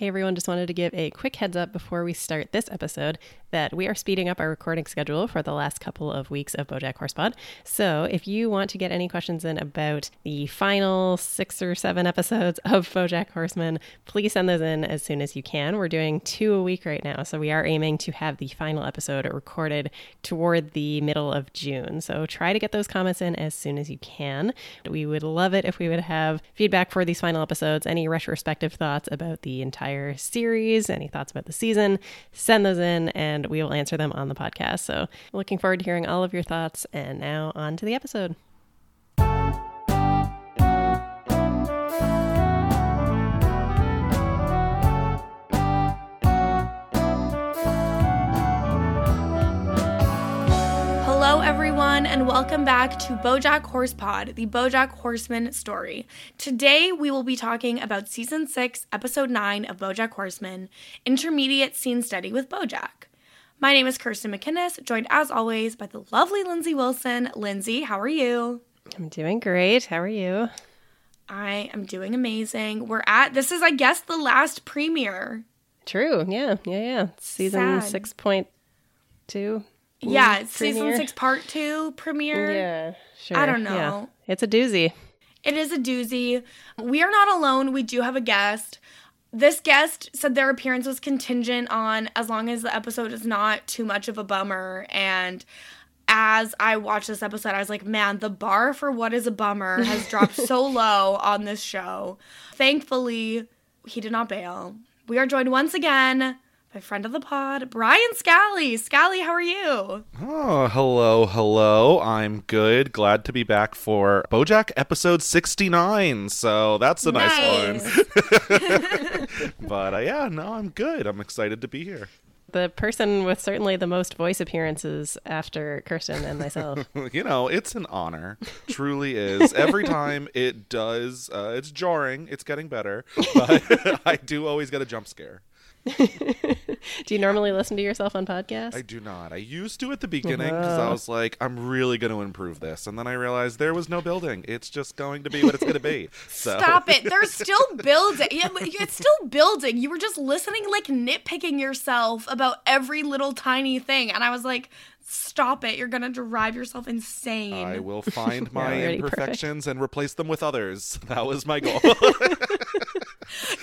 Hey everyone, just wanted to give a quick heads up before we start this episode that we are speeding up our recording schedule for the last couple of weeks of Bojack Horsepod. So if you want to get any questions in about the final six or seven episodes of Bojack Horseman, please send those in as soon as you can. We're doing two a week right now, so we are aiming to have the final episode recorded toward the middle of June. So try to get those comments in as soon as you can. We would love it if we would have feedback for these final episodes, any retrospective thoughts about the entire series, any thoughts about the season, send those in and we will answer them on the podcast. So, looking forward to hearing all of your thoughts. And now, on to the episode. Everyone, and welcome back to Bojack Horsepod, the Bojack Horseman story. Today, we will be talking about season six, episode nine of Bojack Horseman, Intermediate Scene Study with Bojack. My name is Kirsten McInnes, joined as always by the lovely Lindsay Wilson. Lindsay, how are you? I'm doing great. How are you? I am doing amazing. We're at this is, I guess, the last premiere. True. Yeah. Yeah. Yeah. Season Sad. 6.2. Yeah, it's season six, part two premiere. Yeah. Sure. I don't Yeah. know. It's a doozy. It is a doozy. We are not alone. We do have a guest. This guest said their appearance was contingent on as long as the episode is not too much of a bummer. And as I watched this episode, I was like, man, the bar for what is a bummer has dropped so low on this show. Thankfully, he did not bail. We are joined once again by friend of the pod, Brian Scally. Scally, how are you? Oh, hello, hello. I'm good. Glad to be back for Bojack episode 69. So that's a nice, one. but uh, yeah, no, I'm good. I'm excited to be here. The person with certainly the most voice appearances after Kirsten and myself. You know, it's an honor. Truly is. Every time it does, uh, it's jarring. It's getting better. But I do always get a jump scare. Do you normally listen to yourself on podcasts? I do not. I used to at the beginning because I uh-huh. was like, I'm really going to improve this. And then I realized there was no building. It's just going to be what it's going to be. So. Stop it. They're still building. Yeah, but it's still building. You were just listening, like nitpicking yourself about every little tiny thing. And I was like, stop it. You're going to drive yourself insane. I will find my already perfect. imperfections and replace them with others. That was my goal.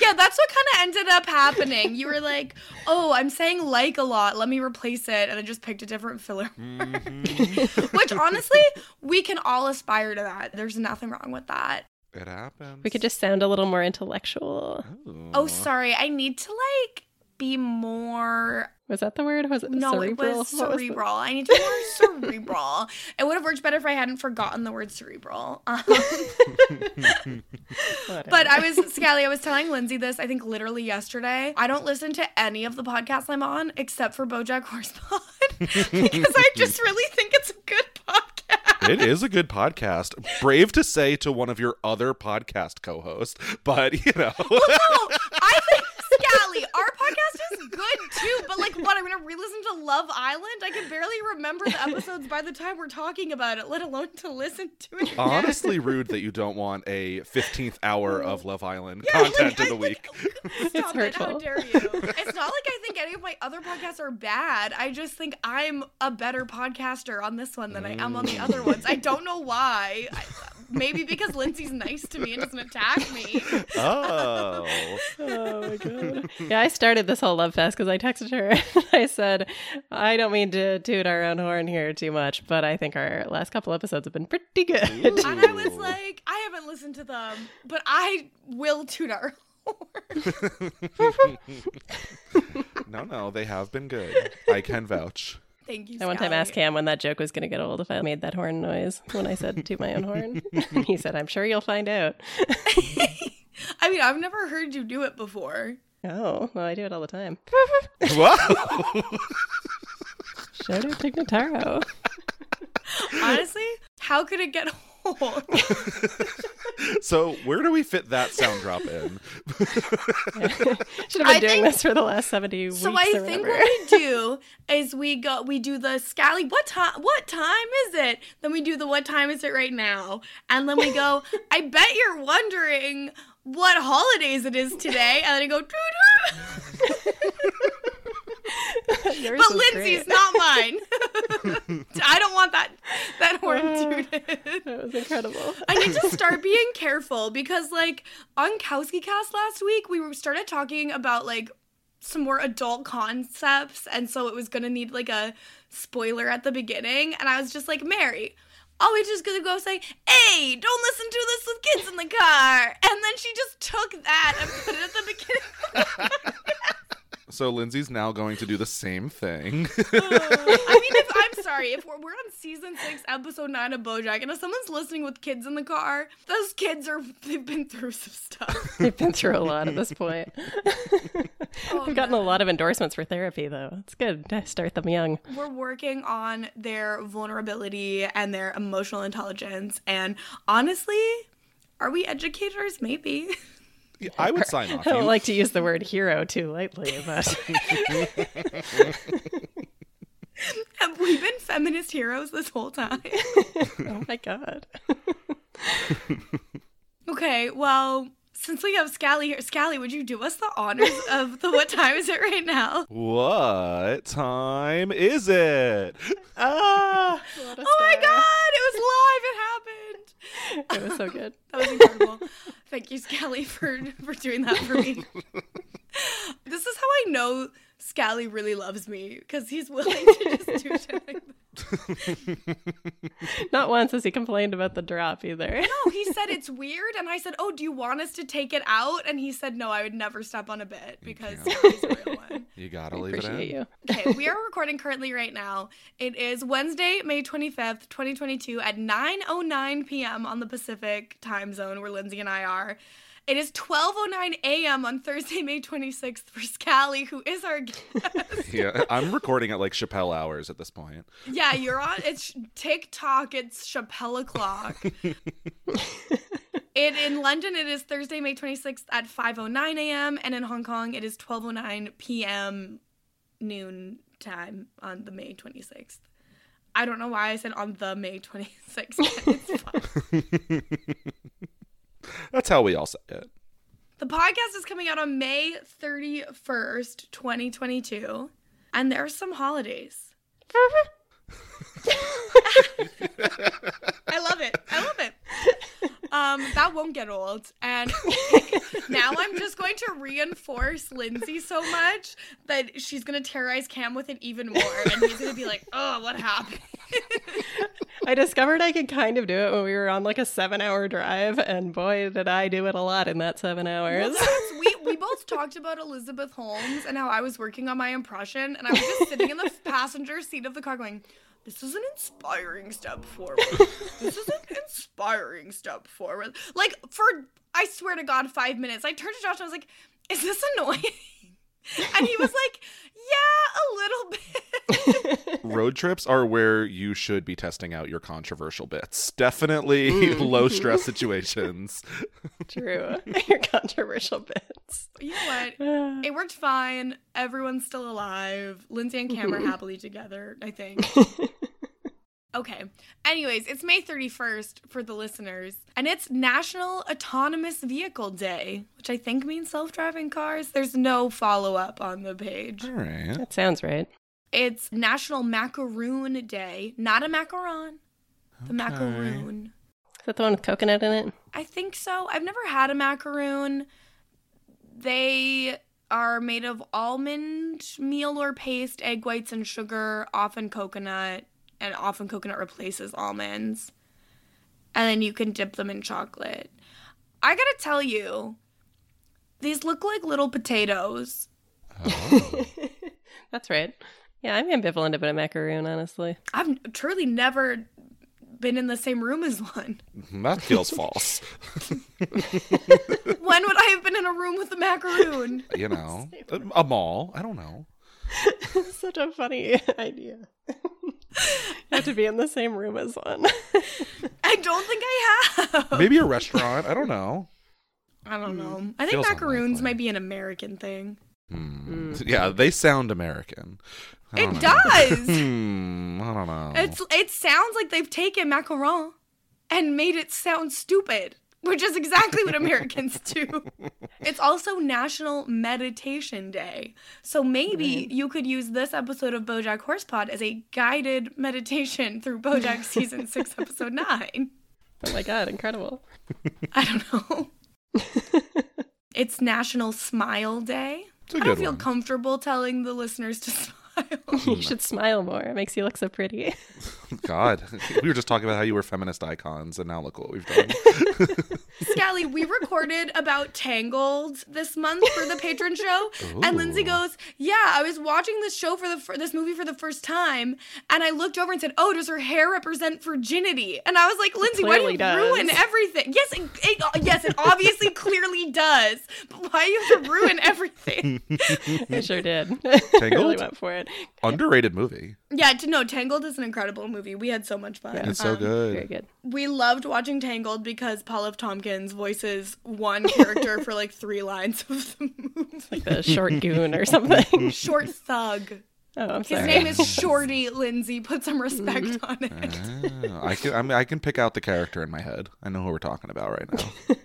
Yeah, that's what kind of ended up happening. You were like, oh, I'm saying like a lot. Let me replace it. And I just picked a different filler. Mm-hmm. Which honestly, we can all aspire to that. There's nothing wrong with that. it happens. we could just sound a little more intellectual. Ooh. Oh, sorry. I need to like be more Was that the word? Was it No, cerebral? it was What was cerebral. I need to be more cerebral. It would have worked better if I hadn't forgotten the word cerebral. Um, but I was, Scally, I was telling Lindsay this, I think literally yesterday. I don't listen to any of the podcasts I'm on except for Bojack Horsepod because I just really think it's a good podcast. it is a good podcast. Brave to say to one of your other podcast co-hosts, but you know. No, I think, Scally, our podcast is good too, but like what? I'm going to re listen to Love Island? I can barely remember the episodes by the time we're talking about it, let alone to listen to it. again. Honestly, rude that you don't want a 15th hour of Love Island content in the week. Stop it. How dare you? It's not like I think any of my other podcasts are bad. I just think I'm a better podcaster on this one than I am on the other ones. I don't know why. I, maybe because Lindsay's nice to me and doesn't attack me. Oh. Oh my god. yeah, I started this whole love fest because I texted her. I said, I don't mean to toot our own horn here too much, but I think our last couple episodes have been pretty good. And I was like, I haven't listened to them, but I will tune our horn. No, no, they have been good. I can vouch. Thank you. I one time Scally. asked Cam when that joke was going to get old if I made that horn noise when I said toot my own horn. he said, I'm sure you'll find out. I mean, I've never heard you do it before. Oh, well, I do it all the time. Whoa! Shout out to Notaro. Honestly, how could it get old? so where do we fit that sound drop in? Should have been I doing think- this for the last 70 weeks So I or think whatever. what we do is we go we do the Scally what time what time is it? Then we do the what time is it right now? And then we go, I bet you're wondering what holidays it is today, and then I go. But Lindsay's great. not mine. I don't want that that horn Uh. tooted. That was incredible. I need to start being careful because, like, on Kowski Cast last week, we started talking about like some more adult concepts, and so it was gonna need like a spoiler at the beginning, and I was just like, Mary. Are we just gonna go say, "Hey, don't listen to this with kids in the car"? And then she just took that and put it at the beginning. So Lindsay's now going to do the same thing. I mean, if, I'm sorry if we're, we're on season six, episode nine of BoJack, and if someone's listening with kids in the car, those kids are they've been through some stuff. they've been through a lot at this point. Oh, I've gotten a lot of endorsements for therapy, though. It's good to start them young. We're working on their vulnerability and their emotional intelligence, and honestly, are we educators? Maybe. Yeah, I would sign off. I don't You- like to use the word hero too lightly, but Have we been feminist heroes this whole time? oh my god. okay, well, since we have Scally here, Scally, would you do us the honors of the what time is it right now? What time is it? Ah, Oh my god, it was live. It happened. It was so good. That was incredible. Thank you, Scally, for for doing that for me. this is how I know Scally really loves me because he's willing to just do shit like that. Not once has he complained about the drop either. No, he said it's weird, and I said, "Oh, do you want us to take it out?" And he said, "No, I would never step on a bit because can't. Scally's a real one." You gotta I leave it in. you. Okay, we are recording currently right now. It is Wednesday, May 25th, 2022 at 9:09 p.m. on the Pacific time zone where Lindsay and I are. It is 12:09 a.m. on Thursday, May 26th for Scally, who is our guest. Yeah, I'm recording at like Chappelle hours at this point. yeah, you're on it's TikTok, it's Chappelle o'clock. it in London it is Thursday, May 26th at 5:09 a.m. and in Hong Kong it is 12:09 p.m. noon time on the May 26th. I don't know why I said on the May 26th. That's how we all say it. The podcast is coming out on May 31st, 2022, and there are some holidays. I love it. I love it. Um, that won't get old. And now I'm just going to reinforce Lindsay so much that she's gonna terrorize Cam with it even more, and he's gonna be like, "Oh, what happened?" I discovered I could kind of do it when we were on like a seven hour drive, and boy, did I do it a lot in that seven hours. we we both talked about Elizabeth Holmes and how I was working on my impression, and I was just sitting in the passenger seat of the car going, "This is an inspiring step forward. This is an inspiring step forward." Like for I swear to God, five minutes. I turned to Josh and I was like, "Is this annoying?" And he was like, "Yeah, a little bit." Road trips are where you should be testing out your controversial bits. Definitely low stress mm. situations. True. Your controversial bits. You know what? It worked fine. Everyone's still alive. Lindsay and Cam are happily together, I think. Okay. Anyways, it's May 31st for the listeners, and it's National Autonomous Vehicle Day, which I think means self driving cars. There's no follow up on the page. All right. That sounds right. It's National Macaroon Day, not a macaron, the macaroon. Is that the one with coconut in it? I think so. I've never had a macaroon. They are made of almond meal or paste, egg whites, and sugar, often coconut, and often coconut replaces almonds. And then you can dip them in chocolate. I gotta tell you, these look like little potatoes. Oh. That's right. Yeah, I'm ambivalent about a macaroon, honestly. I've truly never been in the same room as one. that feels false. when would I have been in a room with a macaroon? You know, a, a mall. I don't know. Such a funny idea. you have to be in the same room as one. I don't think I have. Maybe a restaurant. I don't know. I don't know. I think Feels macaroons unlikely. might be an American thing. Hmm. Yeah, they sound American. I It don't know. does. Hmm. I don't know. it's it sounds like they've taken macaron and made it sound stupid. Which is exactly what Americans do. It's also National Meditation Day. So maybe you could use this episode of Bojack Horsepod as a guided meditation through Bojack season 6 episode 9. Oh my god, incredible. I don't know. it's National Smile Day. I don't feel one. comfortable telling the listeners to smile. you should smile more. It makes you look so pretty. God, we were just talking about how you were feminist icons, and now look what we've done. Scally, we recorded about Tangled this month for the patron show, and Lindsay goes, "Yeah, I was watching this show for the for this movie for the first time, and I looked over and said, "Oh, does her hair represent virginity?" And I was like, "Lindsay, why do clearly you does. ruin everything?" Yes, it, it, yes, it obviously clearly does, but why you have to ruin everything? I sure did. I really Tangled? went for it. Underrated movie. yeah, no, Tangled is an incredible movie. We had so much fun. It's so Um, good. Very good. We loved watching Tangled because Paul F. Tompkins voices one character for like three lines of the movie. Like the short goon or something. Short Thug. Oh, I'm His sorry. name is Shorty Lindsay. Put some respect on it. Ah, I can. I mean, I can pick out the character in my head. I know who we're talking about right now.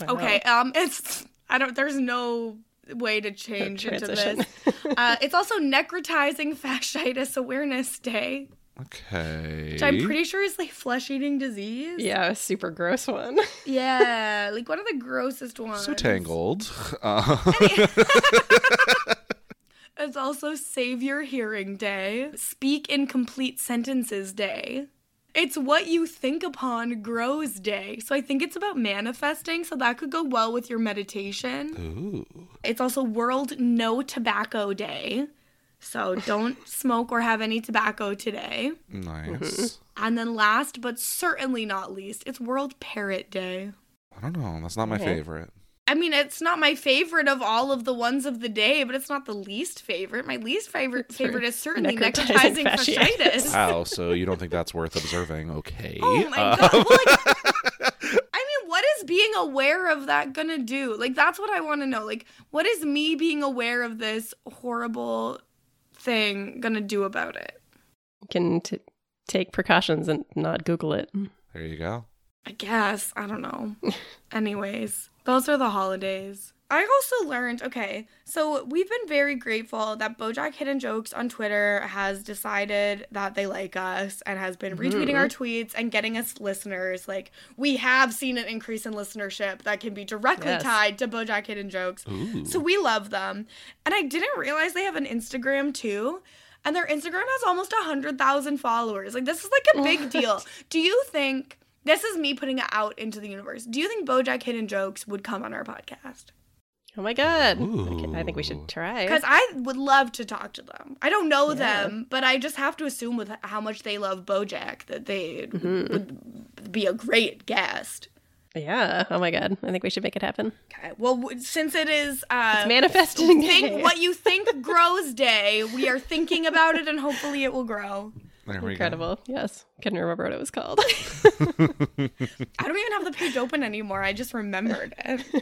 Wow. Okay, um, it's I don't. There's no way to change into this. Uh, it's also necrotizing fasciitis awareness day, Okay. which I'm pretty sure is like flesh eating disease. Yeah, a super gross one. Yeah, like one of the grossest ones. so tangled. Uh, It's also Save Your Hearing Day, Speak in Complete Sentences Day. It's What You Think Upon Grows Day. So I think it's about manifesting, so that could go well with your meditation. ooh. It's also World No Tobacco Day. So don't smoke or have any tobacco today. Nice. And then last but certainly not least, it's World Parrot Day. I don't know. That's not my Okay. favorite. I mean, it's not my favorite of all of the ones of the day, but it's not the least favorite. My least favorite favorite is certainly necrotizing necrotizing fasciitis. fasciitis. Wow. So you don't think that's worth observing? Okay. Oh my Uh, god! Well, like, I mean, what is being aware of that gonna do? Like, that's what I want to know. Like, what is me being aware of this horrible thing gonna do about it? You can t- take precautions and not Google it. There you go. I guess I don't know. Anyways, those are the holidays. I also learned, okay, so we've been very grateful that Bojack Hidden Jokes on Twitter has decided that they like us and has been retweeting our mm. tweets and getting us listeners. Like, we have seen an increase in listenership that can be directly Yes. tied to Bojack Hidden Jokes. Ooh. So we love them. And I didn't realize they have an Instagram too. And their Instagram has almost 100,000 followers. Like, this is like a big deal. Do you think, this is me putting it out into the universe, do you think Bojack Hidden Jokes would come on our podcast? Oh my god. Okay, I think we should try. Because I would love to talk to them. I don't know Yeah. them, but I just have to assume with how much they love Bojack that they would be a great guest. Yeah. Oh my god. I think we should make it happen. Okay. Well, w- since it is uh, It's manifesting think what you think grows day, we are thinking about it, and hopefully it will grow. There we Incredible. Yes. Couldn't remember what it was called. I don't even have the page open anymore. I just remembered it.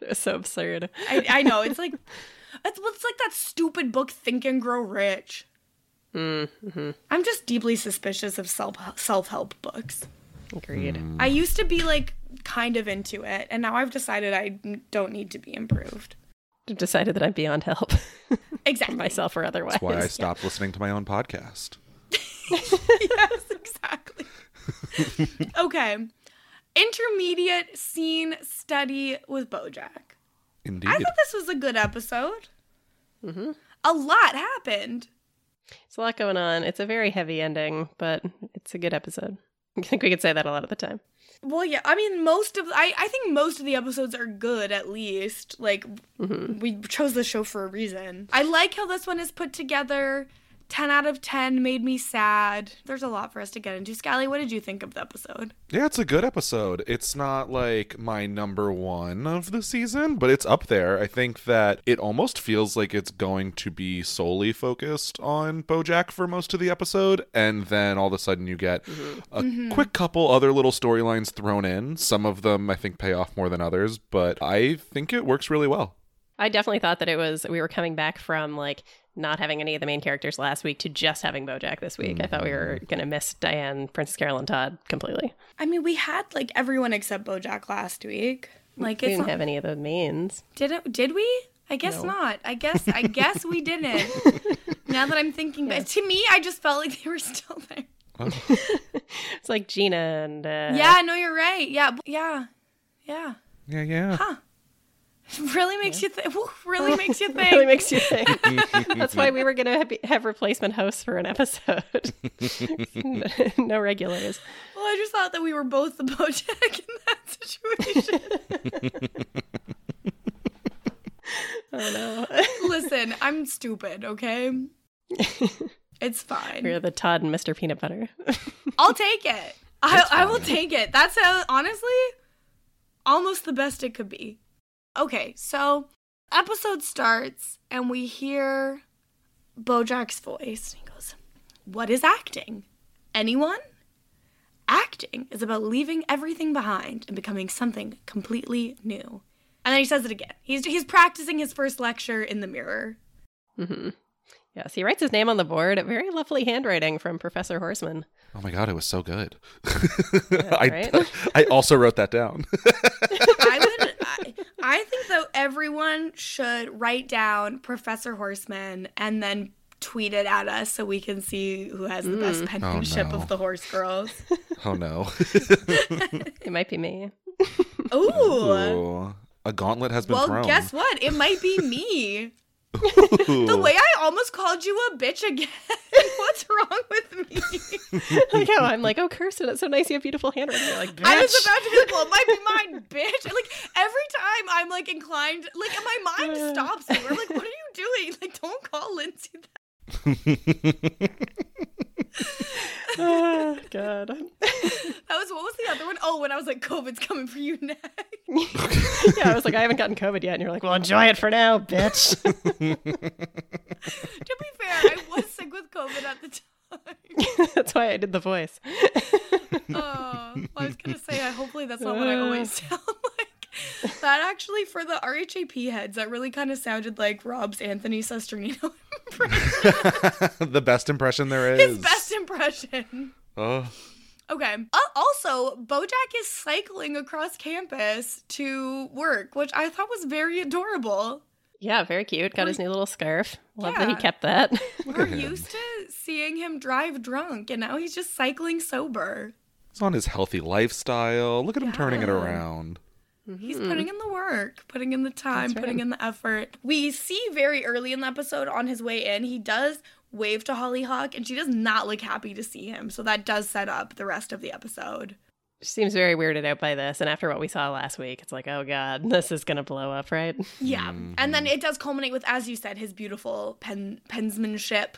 it was so absurd. I, I know it's like it's, it's like that stupid book Think and Grow Rich. Mm-hmm. I'm just deeply suspicious of self self help books. Agreed. Mm. I used to be like kind of into it, and now I've decided I don't need to be improved. I've Decided that I'm beyond help, Exactly. myself or otherwise. That's why I stopped listening to my own podcast. yes, exactly. okay. Intermediate scene study with Bojack. Indeed. I thought this was a good episode. Mm-hmm. A lot happened. It's a lot going on. It's a very heavy ending, but it's a good episode. I think we could say that a lot of the time. Well, yeah, I mean, most of I I think most of the episodes are good at least. Like Mm-hmm. we chose the show for a reason. I like how this one is put together. 10 out of 10 made me sad. There's a lot for us to get into. Scally, what did you think of the episode? Yeah, it's a good episode. It's not like my number one of the season, but it's up there. I think that it almost feels like it's going to be solely focused on Bojack for most of the episode, and then all of a sudden you get mm-hmm. a mm-hmm. quick couple other little storylines thrown in. Some of them I think pay off more than others, but I think it works really well. I definitely thought that it was we were coming back from like not having any of the main characters last week to just having Bojack this week. I thought we were going to miss Diane, Princess Carol, and Todd completely. I mean, we had like everyone except BoJack last week. Like, We it's didn't not, have any of the mains. did it? Did we? I guess No. not. I guess. I guess we didn't. now that I'm thinking, back, to me, I just felt like they were still there. It's like Gina and uh, yeah, no, you're right. Yeah, yeah, yeah, yeah. Yeah, yeah. Really makes you think. Really makes you think. really makes you think. That's why we were going to have replacement hosts for an episode. no regulars. well, I just thought that we were both the BoJack in that situation. Oh no. Listen, I'm stupid. Okay, it's fine. We're the Todd and Mr. Peanut Butter. I'll take it. I, I will take it. That's how, honestly, almost the best it could be. Okay, so episode starts and we hear Bojack's voice. He goes, What is acting? Anyone? Acting is about leaving everything behind and becoming something completely new. And then he says it again. He's, he's practicing his first lecture in the mirror. Mm-hmm. Yes, he writes his name on the board. Very lovely handwriting from Professor Horseman. Oh my god, it was so good. Yeah, I right? I also wrote that down. I would. I, I think though everyone should write down Professor Horseman and then tweet it at us so we can see who has the best mm. oh, penmanship no. of the horse girls. oh no. It might be me. Ooh. Ooh. A gauntlet has been Well, thrown. guess what? It might be me. The way I almost called you a bitch again. What's wrong with me? like how I'm like, oh, Kirsten, it's so nice you have beautiful handwriting. You're like, I was about to be like, well, it might be mine, bitch. And, like every time I'm like inclined, like my mind uh. stops me. I'm like, what are you doing? Like, don't call Lindsay that. Oh, God. That was what was the other one? Oh, when I was like, COVID's coming for you next. yeah, I was like, I haven't gotten COVID yet. And you're like, well, enjoy it for now, bitch. to be fair, I was sick with COVID at the time. That's why I did the voice. Oh, I was gonna say, I hopefully that's not what I uh. always sound like. That actually, for the RHAP heads, that really kind of sounded like Rob's Anthony Cesternino impression. the best impression there is. His best impression. Oh. Okay. Uh, also, Bojack is cycling across campus to work, which I thought was very adorable. Yeah, very cute. Got his new little scarf. Love that he kept that. We're used to seeing him drive drunk, and now he's just cycling sober. He's on his healthy lifestyle. Look at him turning it Yeah. Around. He's mm-hmm. putting in the work, putting in the time, right. putting in the effort. We see very early in the episode on his way in, he does wave to Hollyhock, and she does not look happy to see him. So that does set up the rest of the episode. She seems very weirded out by this. And after what we saw last week, it's like, oh, God, this is going to blow up, right? Yeah. And then mm-hmm. it does culminate with, as you said, his beautiful pen pensmanship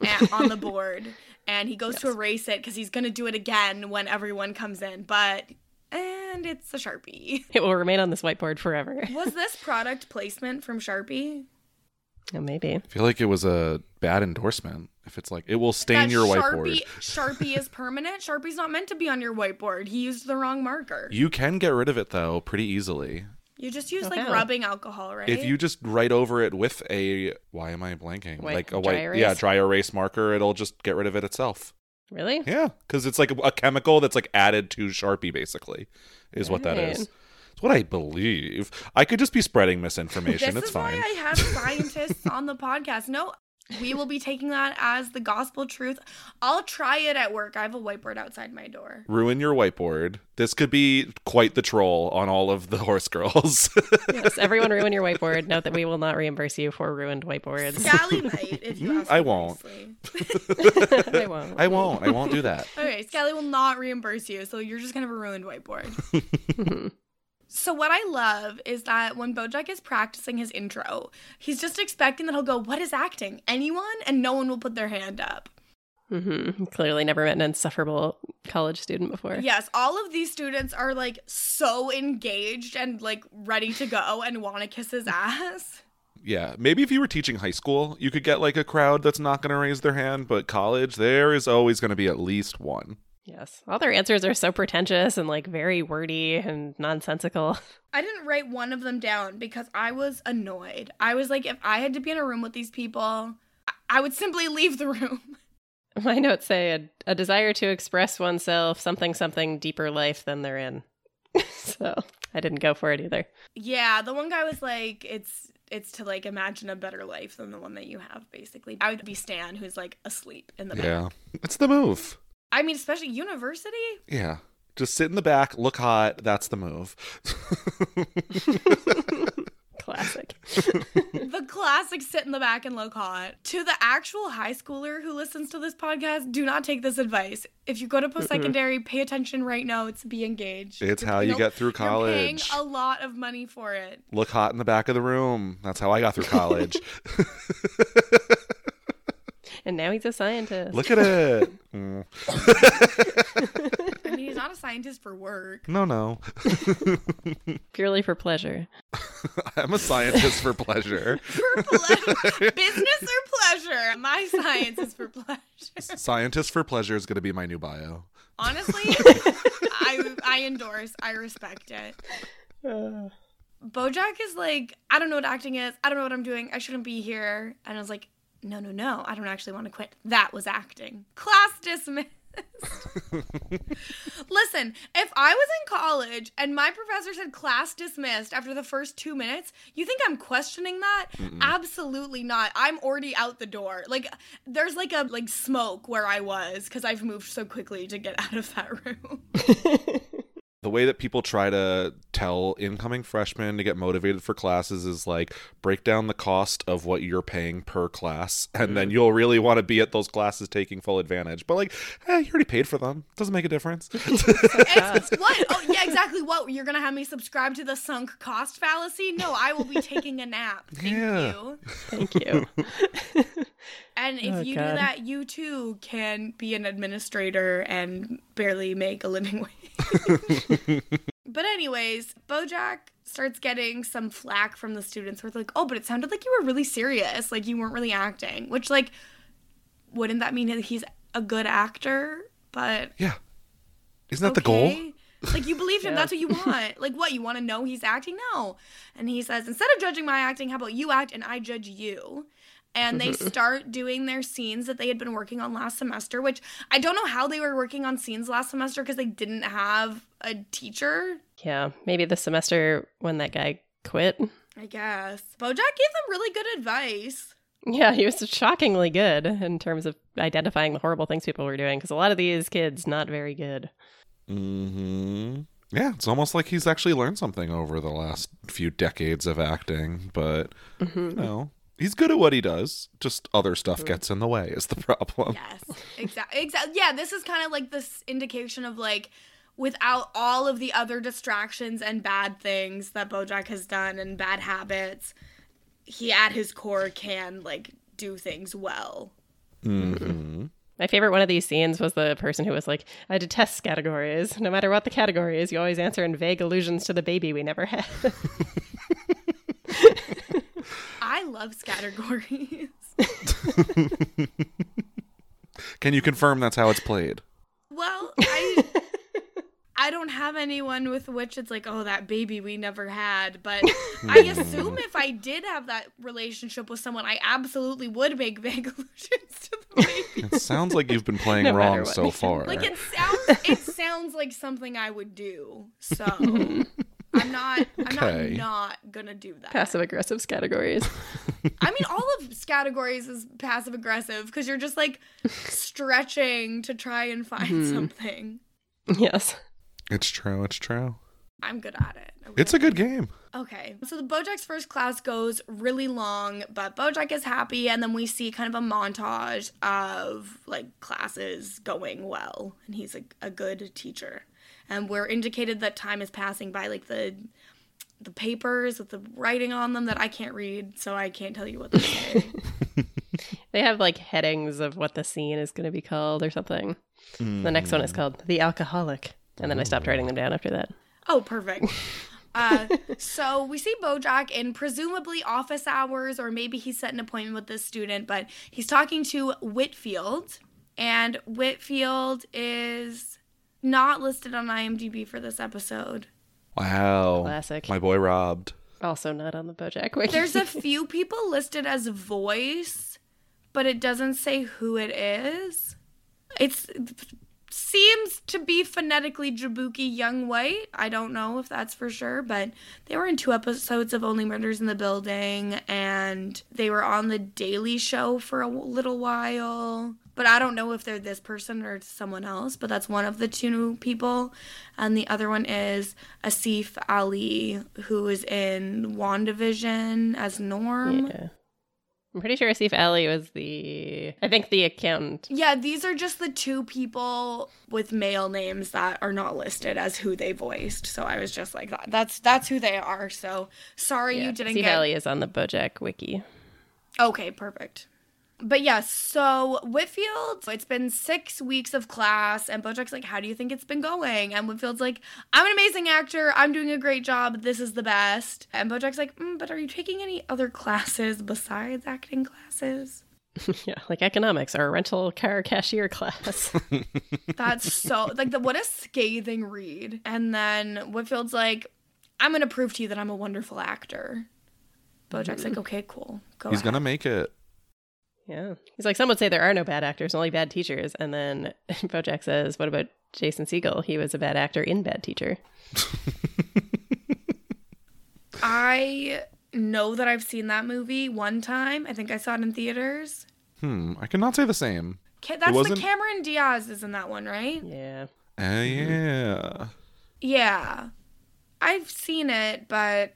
eh, on the board. And he goes to erase it because he's going to do it again when everyone comes in. But, and it's a Sharpie. It will remain on this whiteboard forever. Was this product placement from Sharpie? Oh, maybe. I feel like it was a bad endorsement. If it's like it will stain that your Sharpie, whiteboard. Sharpie is permanent. Sharpie's not meant to be on your whiteboard. He used the wrong marker. You can get rid of it though pretty easily. You just use Oh, like how? rubbing alcohol, right? If you just write over it with a why am I blanking? White- like a dry white erase? yeah, dry erase marker, it'll just get rid of it itself. Really? Yeah, cuz it's like a, a chemical that's like added to Sharpie basically is what that is. It's what I believe. I could just be spreading misinformation. this it's is fine. why I have scientists on the podcast. No, we will be taking that as the gospel truth. I'll try it at work. I have a whiteboard outside my door. Ruin your whiteboard. This could be quite the troll on all of the horse girls. yes, everyone ruin your whiteboard. Note that we will not reimburse you for ruined whiteboards. Scally might, if you ask hmm, I won't. I won't. I won't. I won't do that. Okay, Scally will not reimburse you, so you're just gonna have a ruined whiteboard. So what I love is that when Bojack is practicing his intro, he's just expecting that he'll go, "What is acting? Anyone?" and no one will put their hand up. Mm-hmm. Clearly never met an insufferable college student before. Yes, all of these students are like so engaged and like ready to go and want to kiss his ass. Yeah, maybe if you were teaching high school, you could get like a crowd that's not going to raise their hand, but college, there is always going to be at least one. Yes. All their answers are so pretentious and like very wordy and nonsensical. I didn't write one of them down because I was annoyed. I was like, if I had to be in a room with these people, I- I would simply leave the room. My notes say a, a desire to express oneself, something, something deeper life than they're in. so I didn't go for it either. Yeah, the one guy was like, it's it's to like imagine a better life than the one that you have, basically. I would be Stan, who's like asleep in the back. Yeah. It's the move. I mean, especially university. Yeah. Just sit in the back, look hot. That's the move. Classic. the classic sit in the back and look hot. To the actual high schooler who listens to this podcast, do not take this advice. If you go to post secondary, pay attention right now. It's be engaged. It's You're- how you get through You're paying college. a lot of money for it. Look hot in the back of the room. That's how I got through college. And now he's a scientist. Look at it. Mm. I mean, he's not a scientist for work. No, no. Purely for pleasure. I'm a scientist for pleasure. For pleasure. Business or pleasure? My science is for pleasure. Scientist for pleasure is going to be my new bio. Honestly, I I endorse. I respect it. Bojack is like, I don't know what acting is. I don't know what I'm doing. I shouldn't be here. And I was like, no, no, no. I don't actually want to quit. That was acting. Class dismissed. Listen, if I was in college and my professor said class dismissed after the first two minutes, you think I'm questioning that? Absolutely not. I'm already out the door. Like, there's like a like smoke where I was because I've moved so quickly to get out of that room. the way that people try to tell incoming freshmen to get motivated for classes is like break down the cost of what you're paying per class and then you'll really want to be at those classes taking full advantage but like eh, you already paid for them doesn't make a difference It's, what? Oh, yeah, exactly. What? You're gonna have me subscribe to the sunk cost fallacy? No, I will be taking a nap. Thank Yeah. you. Thank you. And if Oh, you God. do that, you too can be an administrator and barely make a living wage. But anyways, BoJack starts getting some flack from the students where they're like, "Oh, but it sounded like you were really serious, like you weren't really acting." Which, like, wouldn't that mean that he's a good actor? But yeah isn't that the goal. Like you believed him, Yeah. that's what you want. Like what? You want to know he's acting? No. And he says, instead of judging my acting, how about you act and I judge you? And they start doing their scenes that they had been working on last semester, which I don't know how they were working on scenes last semester because they didn't have a teacher. yeah. Maybe the semester when that guy quit. I guess. Bojack gave them really good advice. Yeah, he was shockingly good in terms of identifying the horrible things people were doing because a lot of these kids not very good. hmm yeah it's almost like he's actually learned something over the last few decades of acting but you know he's good at what he does just other stuff gets in the way is the problem Yes, exactly. Exactly. Yeah, this is kind of like this indication of like without all of the other distractions and bad things that Bojack has done and bad habits, he at his core can like do things well. hmm My favorite one of these scenes was the person who was like, I detest categories. No matter what the category is, you always answer in vague allusions to the baby we never had. I love categories. can you confirm that's how it's played well, I I don't have anyone with which it's like, oh, that baby we never had. But I hmm. assume if I did have that relationship with someone, I absolutely would make vague allusions to the baby. It sounds like you've been playing No wrong so far. Like it sounds, it sounds like something I would do. So I'm not, I'm not not gonna do that. Passive aggressive categories. I mean, all of categories is passive aggressive because you're just like stretching to try and find Mm-hmm. something. yes. it's true. It's true. I'm good at it. I'm It's a good game. Okay, so the Bojack's first class goes really long, but Bojack is happy, and then we see kind of a montage of like classes going well, and he's a, a good teacher. And we're indicated that time is passing by like the the papers with the writing on them that I can't read, so I can't tell you what they say. They have like headings of what the scene is going to be called or something. The next one is called The Alcoholic. And then I stopped writing them down after that. Oh, perfect. Uh, so we see Bojack in presumably office hours, or maybe he set an appointment with this student, but he's talking to Whitfield, And Whitfield is not listed on IMDb for this episode. Wow. Classic. My boy robbed. Also not on the BoJack wiki. There's a few people listed as voice, but it doesn't say who it is. It's seems to be phonetically Jaboukie Young White. I don't know if that's for sure, but they were in two episodes of Only Murders in the Building and they were on the Daily Show for a little while. But I don't know if they're this person or someone else, but that's one of the two people. And the other one is Asif Ali, who is in WandaVision as Norm. yeah. I'm pretty sure Asif Ali was the, I think the accountant. Yeah, these are just the two people with male names that are not listed as who they voiced. So I was just like, that. that's that's who they are. So sorry Yeah, you didn't Asif get. Ali is on the BoJack wiki. Okay, perfect. But yes, so Whitfield, it's been six weeks of class, and Bojack's like, How do you think it's been going? And Whitfield's like, I'm an amazing actor. I'm doing a great job. This is the best. And Bojack's like, mm, But are you taking any other classes besides acting classes? yeah, like economics or a rental car cashier class. That's so, like, the, what a scathing read. And then Whitfield's like, I'm going to prove to you that I'm a wonderful actor. Bojack's like, Okay, cool. Go He's gonna make it. Yeah. He's like, some would say there are no bad actors, only bad teachers. And then BoJack says, what about Jason Segel? He was a bad actor in Bad Teacher. I know that I've seen that movie one time. I think I saw it in theaters. Hmm. I cannot say the same. Ca- that's the wasn't- Cameron Diaz is in that one, right? Yeah. Uh, yeah. Yeah. I've seen it, but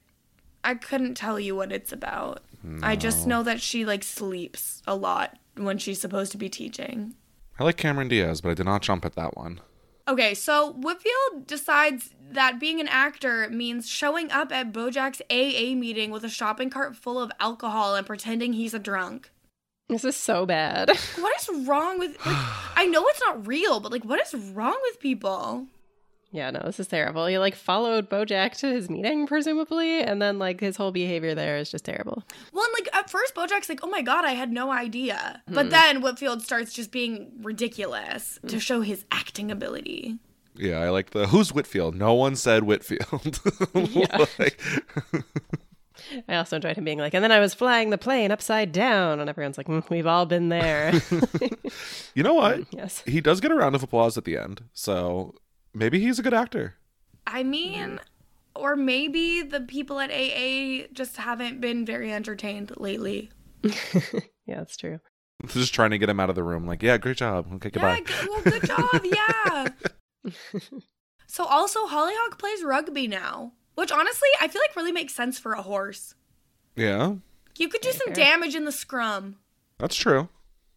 I couldn't tell you what it's about. I just know that she like sleeps a lot when she's supposed to be teaching. I like Cameron Diaz, but I did not jump at that one. Okay, so Whitfield decides that being an actor means showing up at Bojack's AA meeting with a shopping cart full of alcohol and pretending he's a drunk. This is so bad. What is wrong with like I know it's not real, but like what is wrong with people? Yeah, no, this is terrible. He like followed Bojack to his meeting, presumably, and then like his whole behavior there is just terrible. Well, and like at first Bojack's like, "Oh my god, I had no idea." But then Whitfield starts just being ridiculous to show his acting ability. Yeah, I like the who's Whitfield. No one said Whitfield. Like- I also enjoyed him being like, and then I was flying the plane upside down, and everyone's like, mm, we've all been there. you know what? yes. He does get a round of applause at the end, so maybe he's a good actor. I mean, or maybe the people at AA just haven't been very entertained lately. Yeah, that's true. Just trying to get him out of the room. Like, yeah, great job. Okay, goodbye. good, well, good job. Yeah. so also Hollyhock plays rugby now, which honestly I feel like really makes sense for a horse. Yeah, You could do some damage in the scrum. that's true.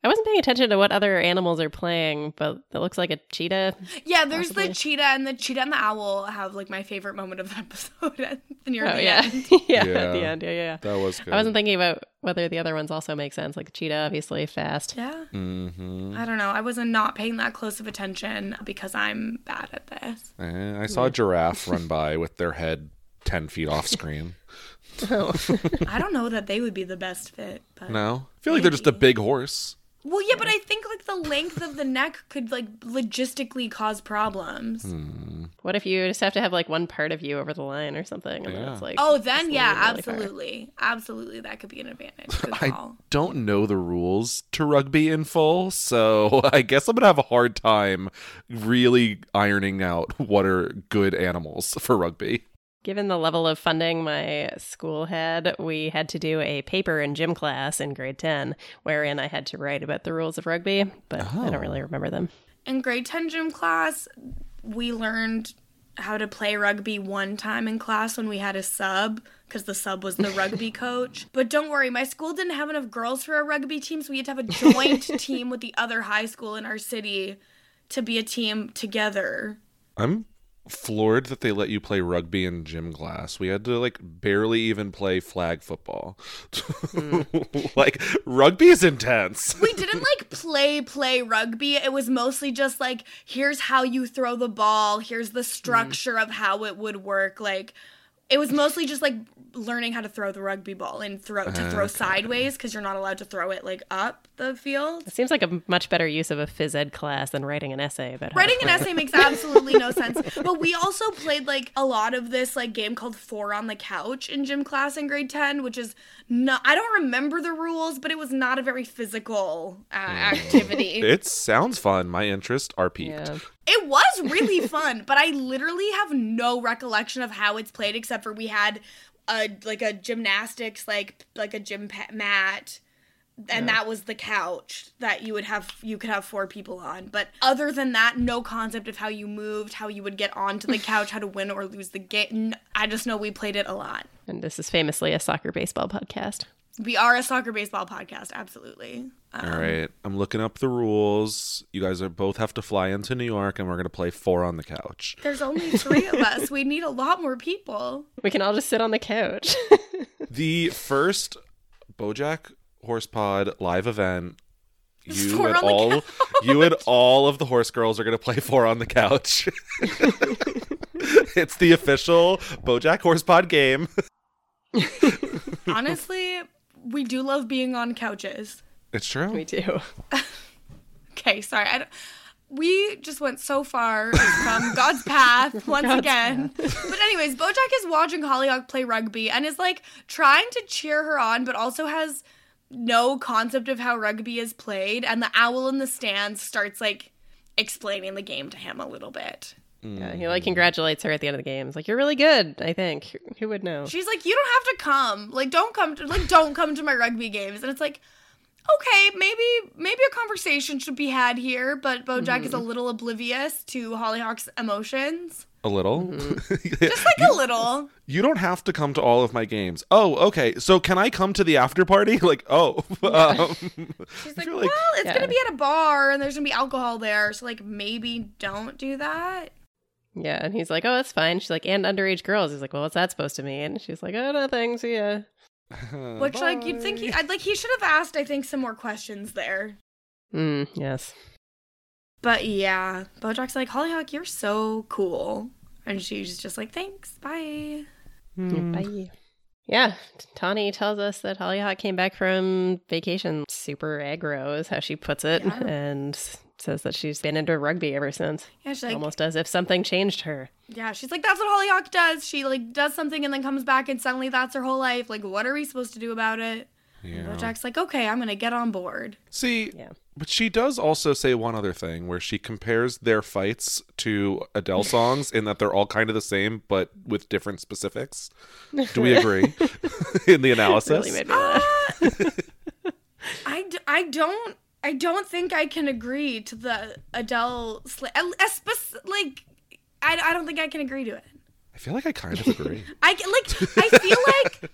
I wasn't paying attention to what other animals are playing, but it looks like a cheetah. Yeah, there's Possibly. the cheetah and the cheetah and the owl have like my favorite moment of the episode at near oh the yeah, end. yeah, Yeah. at the end, yeah, yeah. yeah. That was good. I wasn't thinking about whether the other ones also make sense. Like cheetah, obviously fast. Yeah. Mm-hmm. I don't know. I wasn't not paying that close of attention because I'm bad at this. Eh, I saw a giraffe run by with their head ten feet off screen. Oh, I don't know that they would be the best fit, but No, I feel like they're just a big horse. Well, yeah, but I think like the length of the neck could like logistically cause problems. Hmm. what if you just have to have like one part of you over the line or something, and then Yeah. it's like Oh, then yeah, leaning really far. absolutely, absolutely, that could be an advantage. I call. don't know the rules to rugby in full, so I guess I'm gonna have a hard time really ironing out what are good animals for rugby. Given the level of funding my school had, we had to do a paper in gym class in grade 10, wherein I had to write about the rules of rugby, but I Oh. don't really oh. remember them. In grade 10 gym class, we learned how to play rugby one time in class when we had a sub because the sub was the rugby coach. But don't worry, my school didn't have enough girls for a rugby team, so we had to have a joint team with the other high school in our city to be a team together. I'm floored that they let you play rugby in gym class. We had to like barely even play flag football. like rugby is intense. We didn't like play play rugby. It was mostly just like here's how you throw the ball, here's the structure of how it would work like it was mostly just like learning how to throw the rugby ball and throw to throw ah, sideways because you're not allowed to throw it like up the field. It seems like a much better use of a phys ed class than writing an essay about Writing an essay makes absolutely no sense. But we also played like a lot of this like game called Four on the Couch in gym class in grade 10, which is not I don't remember the rules, but it was not a very physical uh, activity. It sounds fun. My interests are peaked. Yeah. It was really fun, but I literally have no recollection of how it's played except for we had a like a gymnastics like like a gym pa- mat and that was the couch that you would have you could have four people on. But other than that, no concept of how you moved, how you would get onto the couch, how to win or lose the game. I just know we played it a lot. And this is famously a soccer baseball podcast. We are a soccer baseball podcast, absolutely. Um, All right. I'm looking up the rules. You guys are both have to fly into New York and we're going to play four on the couch. There's only three of us. We need a lot more people. We can all just sit on the couch. The first Bojack Horsepod live event you Four and on all you and all of the horse girls are going to play four on the couch. it's the official Bojack Horsepod game. Honestly, we do love being on couches. It's true. we do. Okay, sorry. I don't, we just went so far from God's path once God's again. But anyways, Bojack is watching Hollyhock play rugby and is like trying to cheer her on, but also has no concept of how rugby is played. And the owl in the stands starts like explaining the game to him a little bit. Mm. Yeah, he like congratulates her at the end of the game. He's like, "You're really good." I think. Who would know? She's like, "You don't have to come. Like, don't come to like, don't come to my rugby games." And it's like, okay, maybe maybe a conversation should be had here. But BoJack is a mm-hmm. little oblivious to Hollyhock's emotions, A little. just like a little. you don't have to come to all of my games. Oh, okay. So can I come to the after party? Like, oh. Um, She's like, well, like- it's Yeah. gonna be at a bar and there's gonna be alcohol there, so like maybe don't do that. Yeah, and he's like, "Oh, that's fine." She's like, "And underage girls." He's like, "Well, what's that supposed to mean?" And she's like, "Oh, nothing. See ya." Which like you'd think he, I'd like he should have asked. I think some more questions there. Mm, yes. But yeah, BoJack's like, Hollyhock, you're so cool, and she's just like, thanks, bye. Hmm. Bye. Yeah, Tawny tells us that Hollyhock came back from vacation super aggro, is how she puts it, Yeah. and says that she's been into rugby ever since, Yeah, she's like, almost as if something changed her. yeah, she's like, that's what Hollyhock does. She like does something and then comes back, and suddenly that's her whole life. Like, what are we supposed to do about it? Yeah. BoJack's like, okay, I'm gonna get on board. See, Yeah. But she does also say one other thing where she compares their fights to Adele songs in that they're all kind of the same but with different specifics. Do we agree in the analysis? Really made me laugh. Ah! I, d- I don't I don't think I can agree to the Adele sl- a- a spec- like I, I don't think I can agree to it. I feel like I kind of agree. I like I feel like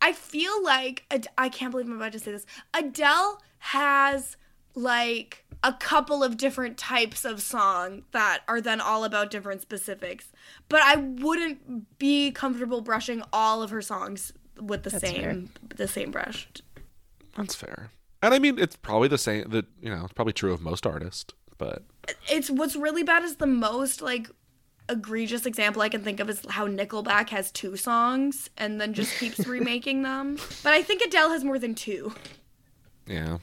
I feel like Ad- I can't believe I'm about to say this. Adele has like a couple of different types of song that are then all about different specifics. But I wouldn't be comfortable brushing all of her songs with the That's same the same brush. That's fair. And I mean, it's probably the same. That you know, it's probably true of most artists. But it's what's really bad is the most like egregious example I can think of is how Nickelback has two songs and then just keeps remaking them. But I think Adele has more than two. yeah,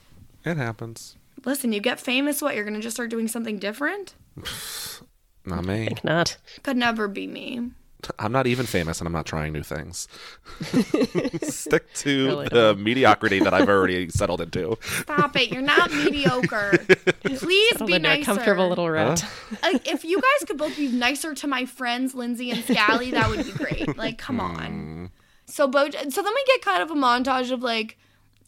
it happens. Listen, you get famous, what? You're gonna just start doing something different? Not me. I think not. Could never be me. I'm not even famous, and I'm not trying new things. Stick to Really the mediocrity that I've already settled into. Stop it! You're not mediocre. Please Settled be into a nicer. comfortable little rut. Like, if you guys could both be nicer to my friends, Lindsay and Scally, that would be great. Like, come hmm. on. So Bo, so then we get kind of a montage of like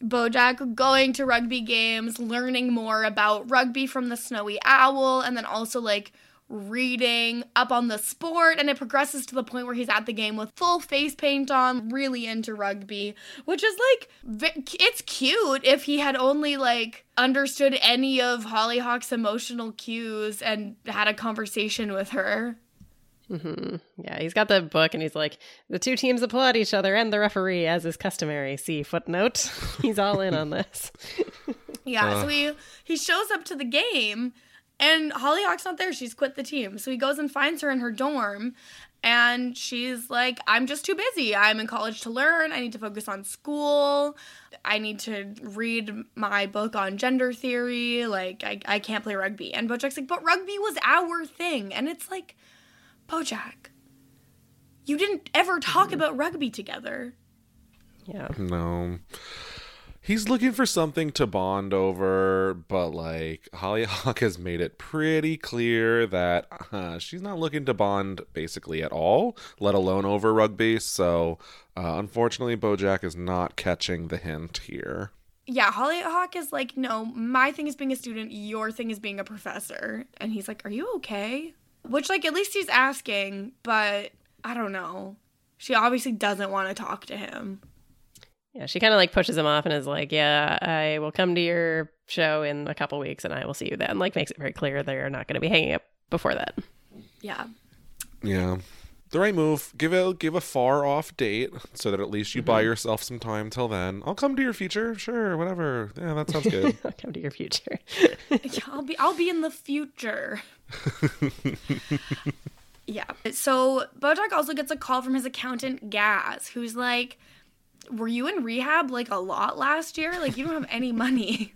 Bojack going to rugby games, learning more about rugby from the Snowy Owl, and then also like reading up on the sport and it progresses to the point where he's at the game with full face paint on really into rugby which is like it's cute if he had only like understood any of hollyhock's emotional cues and had a conversation with her Mm-hmm. Yeah, he's got the book and he's like, the two teams applaud each other and the referee, as is customary. See footnote. he's all in on this. Yeah, so he he shows up to the game and Hollyhock's not there. She's quit the team. So he goes and finds her in her dorm And she's like, I'm just too busy. I'm in college to learn. I need to focus on school. I need to read my book on gender theory. Like, I, I can't play rugby. And Bojack's like, but rugby was our thing. And it's like, Bojack, you didn't ever talk about rugby together. Yeah. No. He's looking for something to bond over, but like Hollyhock has made it pretty clear that uh, she's not looking to bond basically at all, let alone over rugby. So, uh, unfortunately, Bojack is not catching the hint here. Yeah, Hollyhock is like, no, my thing is being a student, your thing is being a professor. And he's like, are you okay? Which, like, at least he's asking, but I don't know. She obviously doesn't want to talk to him. Yeah, she kind of like pushes him off and is like, "Yeah, I will come to your show in a couple weeks, and I will see you then." Like, makes it very clear they're not going to be hanging up before that. Yeah. Yeah. The right move. Give a give a far off date so that at least you buy mm-hmm. yourself some time till then. I'll come to your future, sure, whatever. Yeah, that sounds good. I'll come to your future. Yeah, I'll be I'll be in the future. yeah. So Bojack also gets a call from his accountant Gaz, who's like, "Were you in rehab like a lot last year? Like you don't have any money."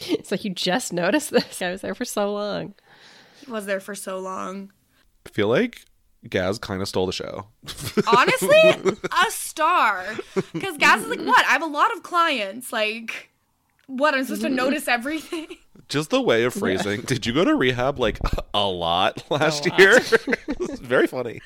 it's like you just noticed this? I was there for so long. He was there for so long. I feel like Gaz kind of stole the show. Honestly, a star. Because Gaz is like, "What? I have a lot of clients. Like, what? I'm supposed to notice everything." Just the way of phrasing. Did you go to rehab like a lot last lot. year? It's very funny.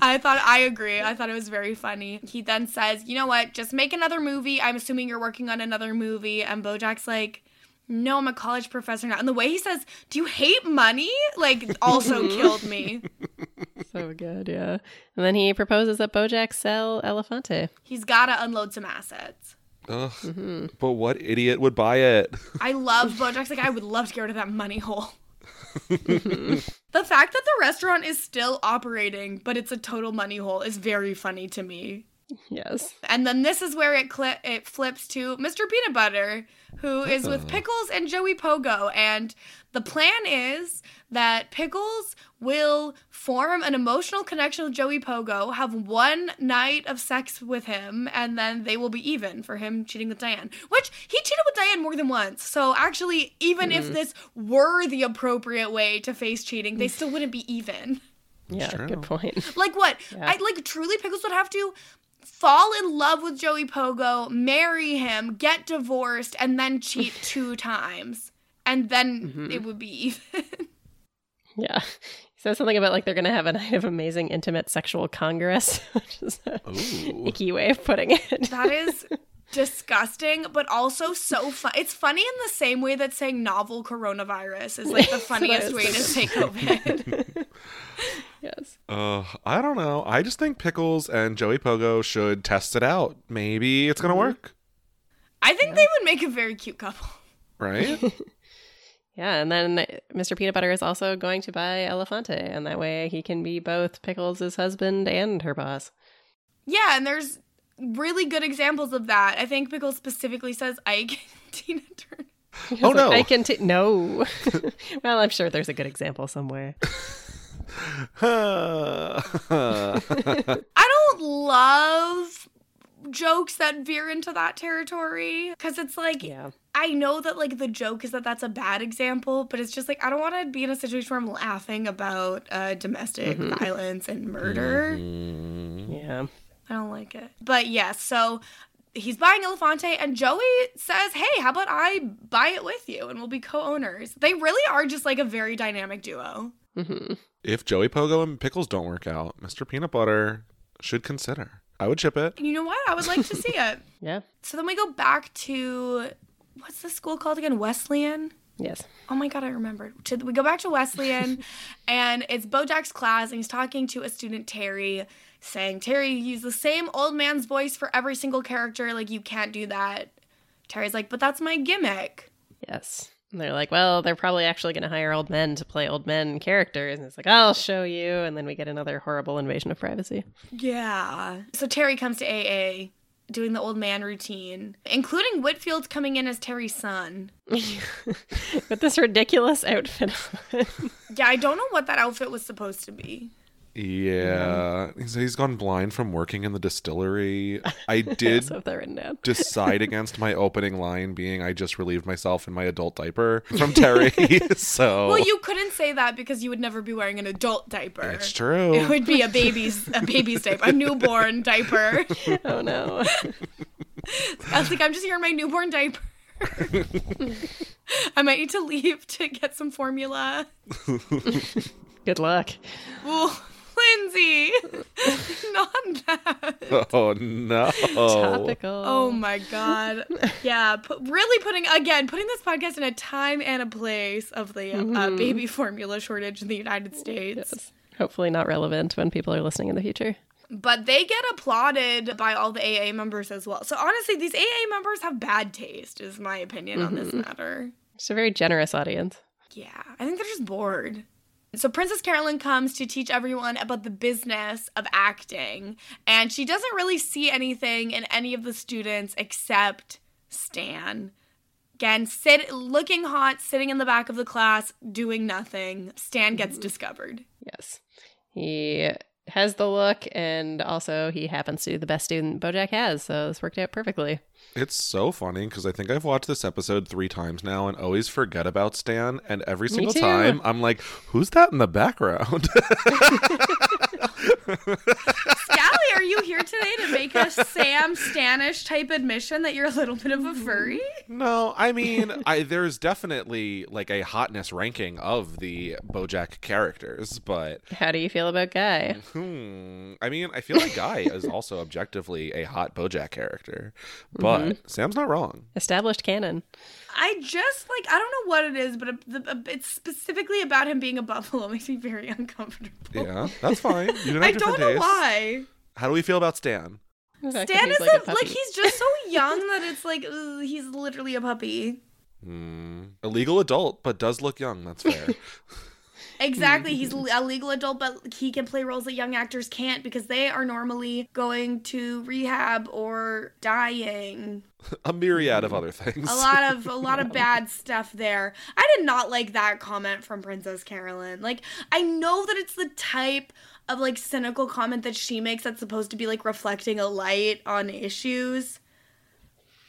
I thought I agree. I thought it was very funny. He then says, "You know what? Just make another movie. I'm assuming you're working on another movie." And Bojack's like, "No, I'm a college professor now." And the way he says, "Do you hate money?" like also killed me. So good, yeah. And then he proposes that Bojack sell Elefante. He's got to unload some assets. Ugh. Mm-hmm. But what idiot would buy it? I love Bojack's like I would love to get rid of that money hole. Mm-hmm. the fact that the restaurant is still operating, but it's a total money hole, is very funny to me. Yes. And then this is where it cli- it flips to Mr. Peanut Butter, who is with uh-huh. Pickles and Joey Pogo, and the plan is that Pickles will form an emotional connection with Joey Pogo, have one night of sex with him, and then they will be even for him cheating with Diane. Which he cheated with Diane more than once. So actually, even if mm-hmm. this were the appropriate way to face cheating, they still wouldn't be even. Yeah, good point. Like what? Yeah. I like truly Pickles would have to fall in love with Joey Pogo, marry him, get divorced, and then cheat two times. And then mm-hmm. it would be even. Yeah. He says something about like they're going to have a night of amazing intimate sexual congress, which is a Ooh. icky way of putting it. that is disgusting, but also so fun. It's funny in the same way that saying novel coronavirus is like the funniest way to say COVID. yes. Uh, I don't know. I just think Pickles and Joey Pogo should test it out. Maybe it's gonna work, I think they would make a very cute couple. right? Yeah, and then Mr. Peanut Butter is also going to buy Elefante, and that way he can be both Pickles' husband and her boss. Yeah, and there's really good examples of that. I think Pickles specifically says Ike and Tina Turner. Oh, like, no. I can t- no. well, I'm sure there's a good example somewhere. I don't love jokes that veer into that territory because it's like Yeah. I know that like the joke is that that's a bad example, but it's just like I don't want to be in a situation where I'm laughing about uh, domestic violence and murder. Yeah. I don't like it. But yes, so he's buying Elefante, and Joey says, "Hey, how about I buy it with you, and we'll be co-owners." They really are just like a very dynamic duo. hmm if Joey Pogo and Pickles don't work out, Mr. Peanut Butter should consider. I would chip it. You know what? I would like to see it. Yeah. So then we go back to what's the school called again? Wesleyan. Yes. Oh my god, I remembered. To- We go back to Wesleyan, and it's Bojack's class, and he's talking to a student Terry, saying, "Terry, you use the same old man's voice for every single character. Like you can't do that." Terry's like, "But that's my gimmick." Yes. And they're like, well, they're probably actually going to hire old men to play old men characters. And it's like, I'll show you. And then we get another horrible invasion of privacy. Yeah. So Terry comes to AA, doing the old man routine, including Whitfield coming in as Terry's son. With this ridiculous outfit on. Yeah, I don't know what that outfit was supposed to be. Yeah, he's, he's gone blind from working in the distillery. I did So if they're written down. decide against my opening line being I just relieved myself in my adult diaper from Terry. so Well, you couldn't say that because you would never be wearing an adult diaper. it's true. It would be a baby's a baby's diaper, a newborn diaper. Oh no. I was like, I'm just here in my newborn diaper. I might need to leave to get some formula. Good luck. Well, Lindsay, not that. oh no. Topical. Oh my god. Yeah, pu- really putting again putting this podcast in a time and a place of the uh, baby formula shortage in the United States. Yes. Hopefully not relevant when people are listening in the future. But they get applauded by all the AA members as well. So honestly, these AA members have bad taste, is my opinion on this matter. It's a very generous audience. Yeah, I think they're just bored. So Princess Carolyn comes to teach everyone about the business of acting, and she doesn't really see anything in any of the students except Stan. Again, sit looking hot, sitting in the back of the class, doing nothing. Stan gets mm-hmm. discovered. Yes. He has the look and also he happens to be the best student Bojack has, so this worked out perfectly. It's so funny because I think I've watched this episode three times now and always forget about Stan. And every single time I'm like, who's that in the background? Scally, are you here today to make a Sam Stanish type admission that you're a little bit of a furry? no, I mean, I there's definitely like a hotness ranking of the Bojack characters, but How do you feel about Guy? hmm, I mean, I feel like Guy is also objectively a hot Bojack character, but Sam's not wrong. Established canon. I just like I don't know what it is, but it, the, it's specifically about him being a buffalo makes me very uncomfortable. Yeah, that's fine. You can have I don't know tastes. why. How do we feel about Stan? The Stan is like a a, like he's just so young that it's like ugh, he's literally a puppy. Hmm, a legal adult, but does look young. That's fair. Exactly, he's a legal adult, but he can play roles that young actors can't because they are normally going to rehab or dying. a myriad of mm-hmm. other things. A lot of a lot of bad stuff there. I did not like that comment from Princess Carolyn. Like I know that it's the type of like cynical comment that she makes that's supposed to be like reflecting a light on issues.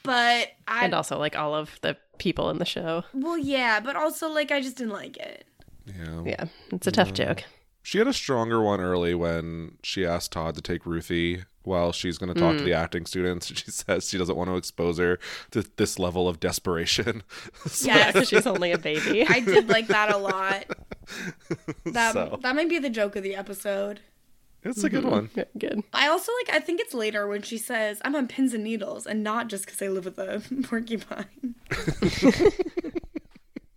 But I and also like all of the people in the show. well yeah, but also like I just didn't like it. Yeah. Yeah, it's a tough joke. She had a stronger one early when she asked Todd to take Ruthie while she's going to talk to mm. the acting students. She says she doesn't want to expose her to this level of desperation. So- Yeah, because she's only a baby. I did like that a lot. That So. that might be the joke of the episode. it's a good mm-hmm. one. Good- Good. I also like I think it's later when she says I'm on pins and needles and not just because I live with a porcupine.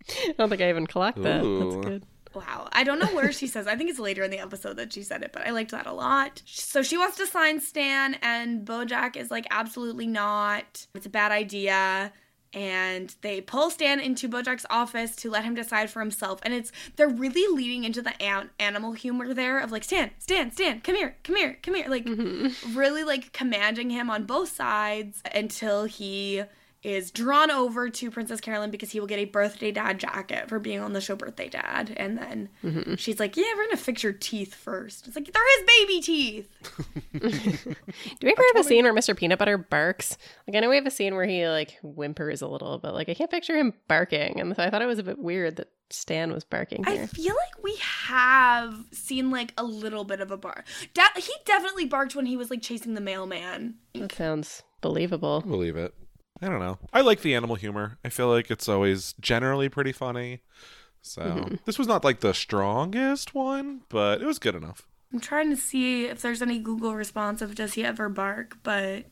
I don't think I even clocked that. Ooh. That's good. Wow. I don't know where she says. I think it's later in the episode that she said it, but I liked that a lot. So she wants to sign Stan, and Bojack is like, absolutely not. It's a bad idea. And they pull Stan into Bojack's office to let him decide for himself. And it's they're really leading into the an- animal humor there of like Stan, Stan, Stan, come here, come here, come here. Like mm-hmm. really like commanding him on both sides until he is drawn over to Princess Carolyn because he will get a birthday dad jacket for being on the show Birthday Dad. And then mm-hmm. she's like, Yeah, we're gonna fix your teeth first. It's like, they're his baby teeth. Do we ever have a scene where Mr. Peanut Butter barks? Like I know we have a scene where he like whimpers a little, but like I can't picture him barking, and so I thought it was a bit weird that Stan was barking I feel like we have seen like a little bit of a bark. Da- he definitely barked when he was like chasing the mailman. That sounds believable. I believe it. I don't know. I like the animal humor. I feel like it's always generally pretty funny. So mm-hmm. this was not like the strongest one, but it was good enough. I'm trying to see if there's any Google response of does he ever bark, but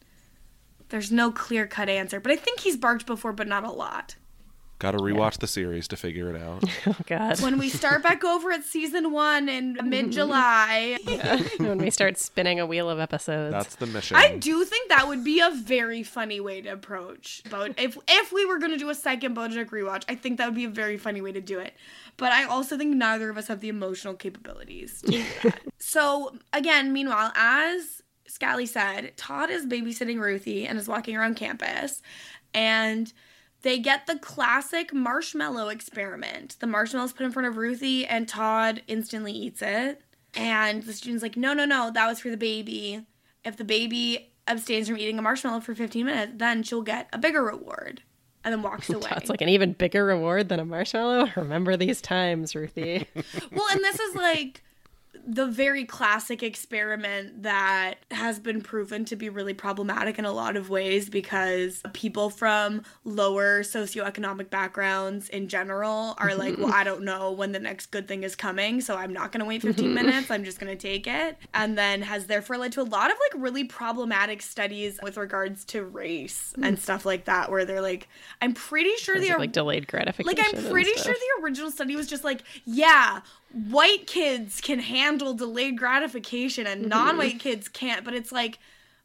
there's no clear cut answer. But I think he's barked before, but not a lot. Got to rewatch the series to figure it out. Oh God. When we start back over at season one in mid July, when we start spinning a wheel of episodes. That's the mission. I do think that would be a very funny way to approach. But if if we were gonna do a second BoJack rewatch, I think that would be a very funny way to do it. But I also think neither of us have the emotional capabilities to do that. so again, meanwhile, as Scally said, Todd is babysitting Ruthie and is walking around campus, and they get the classic marshmallow experiment. The marshmallow's put in front of Ruthie, and Todd instantly eats it. And the student's like, no, no, no, that was for the baby. If the baby abstains from eating a marshmallow for 15 minutes, then she'll get a bigger reward. And then walks away. That's like an even bigger reward than a marshmallow. Remember these times, Ruthie. well, and this is like the very classic experiment that has been proven to be really problematic in a lot of ways because people from lower socioeconomic backgrounds in general are like, well, I don't know when the next good thing is coming, so I'm not going to wait 15 minutes. I'm just going to take it. And then has therefore led to a lot of like really problematic studies with regards to race and stuff like that, where they're like, I'm pretty sure they are like delayed gratification. like I'm pretty sure the original study was just like, yeah, white kids can handle delayed gratification and mm-hmm. non-white kids can't, but it's like,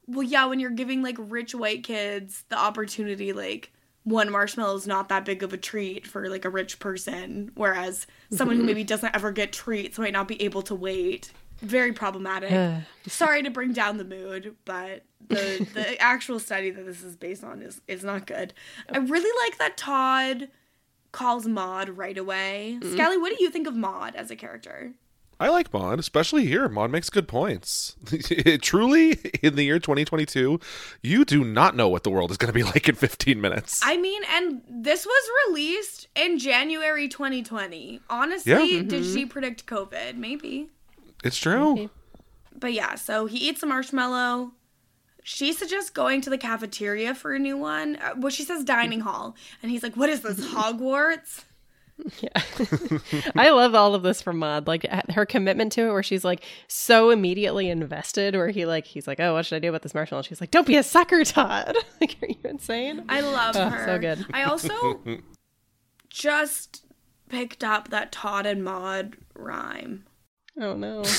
well, yeah, when you're giving like rich white kids the opportunity, like one marshmallow is not that big of a treat for like a rich person, whereas someone who mm-hmm. maybe doesn't ever get treats might not be able to wait. Very problematic. Sorry to bring down the mood, but the the actual study that this is based on is is not good. I oh. really like that Todd calls Maud right away. Mm-hmm. Scally, what do you think of Maud as a character? I like Maud, especially here. Maud makes good points. Truly, in the year 2022, you do not know what the world is going to be like in 15 minutes. I mean, and this was released in January 2020. Honestly, Yeah. did she predict COVID? Maybe. it's true. But yeah, so he eats a marshmallow. She suggests going to the cafeteria for a new one. Uh, well, she says dining hall. And he's like, What is this, Hogwarts? Yeah. I love all of this from Maud. Like her commitment to it where she's like so immediately invested where he like he's like, Oh, what should I do about this marshmallow? And she's like, Don't be a sucker, Todd. like, are you insane? I love Oh, her. so good. I also just picked up that Todd and Maud rhyme. Oh no.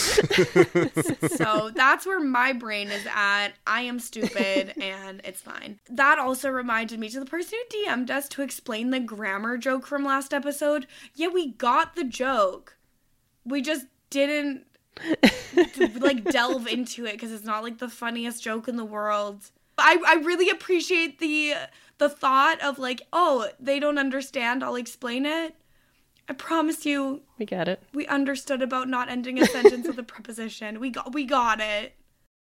So that's where my brain is at. I am stupid and it's fine. That also reminded me to the person who DM'd us to explain the grammar joke from last episode. Yeah, we got the joke. We just didn't like delve into it because it's not like the funniest joke in the world. I, I really appreciate the the thought of like, oh, they don't understand, I'll explain it. I promise you, we get it. we understood about not ending a sentence with a preposition. We got we got it.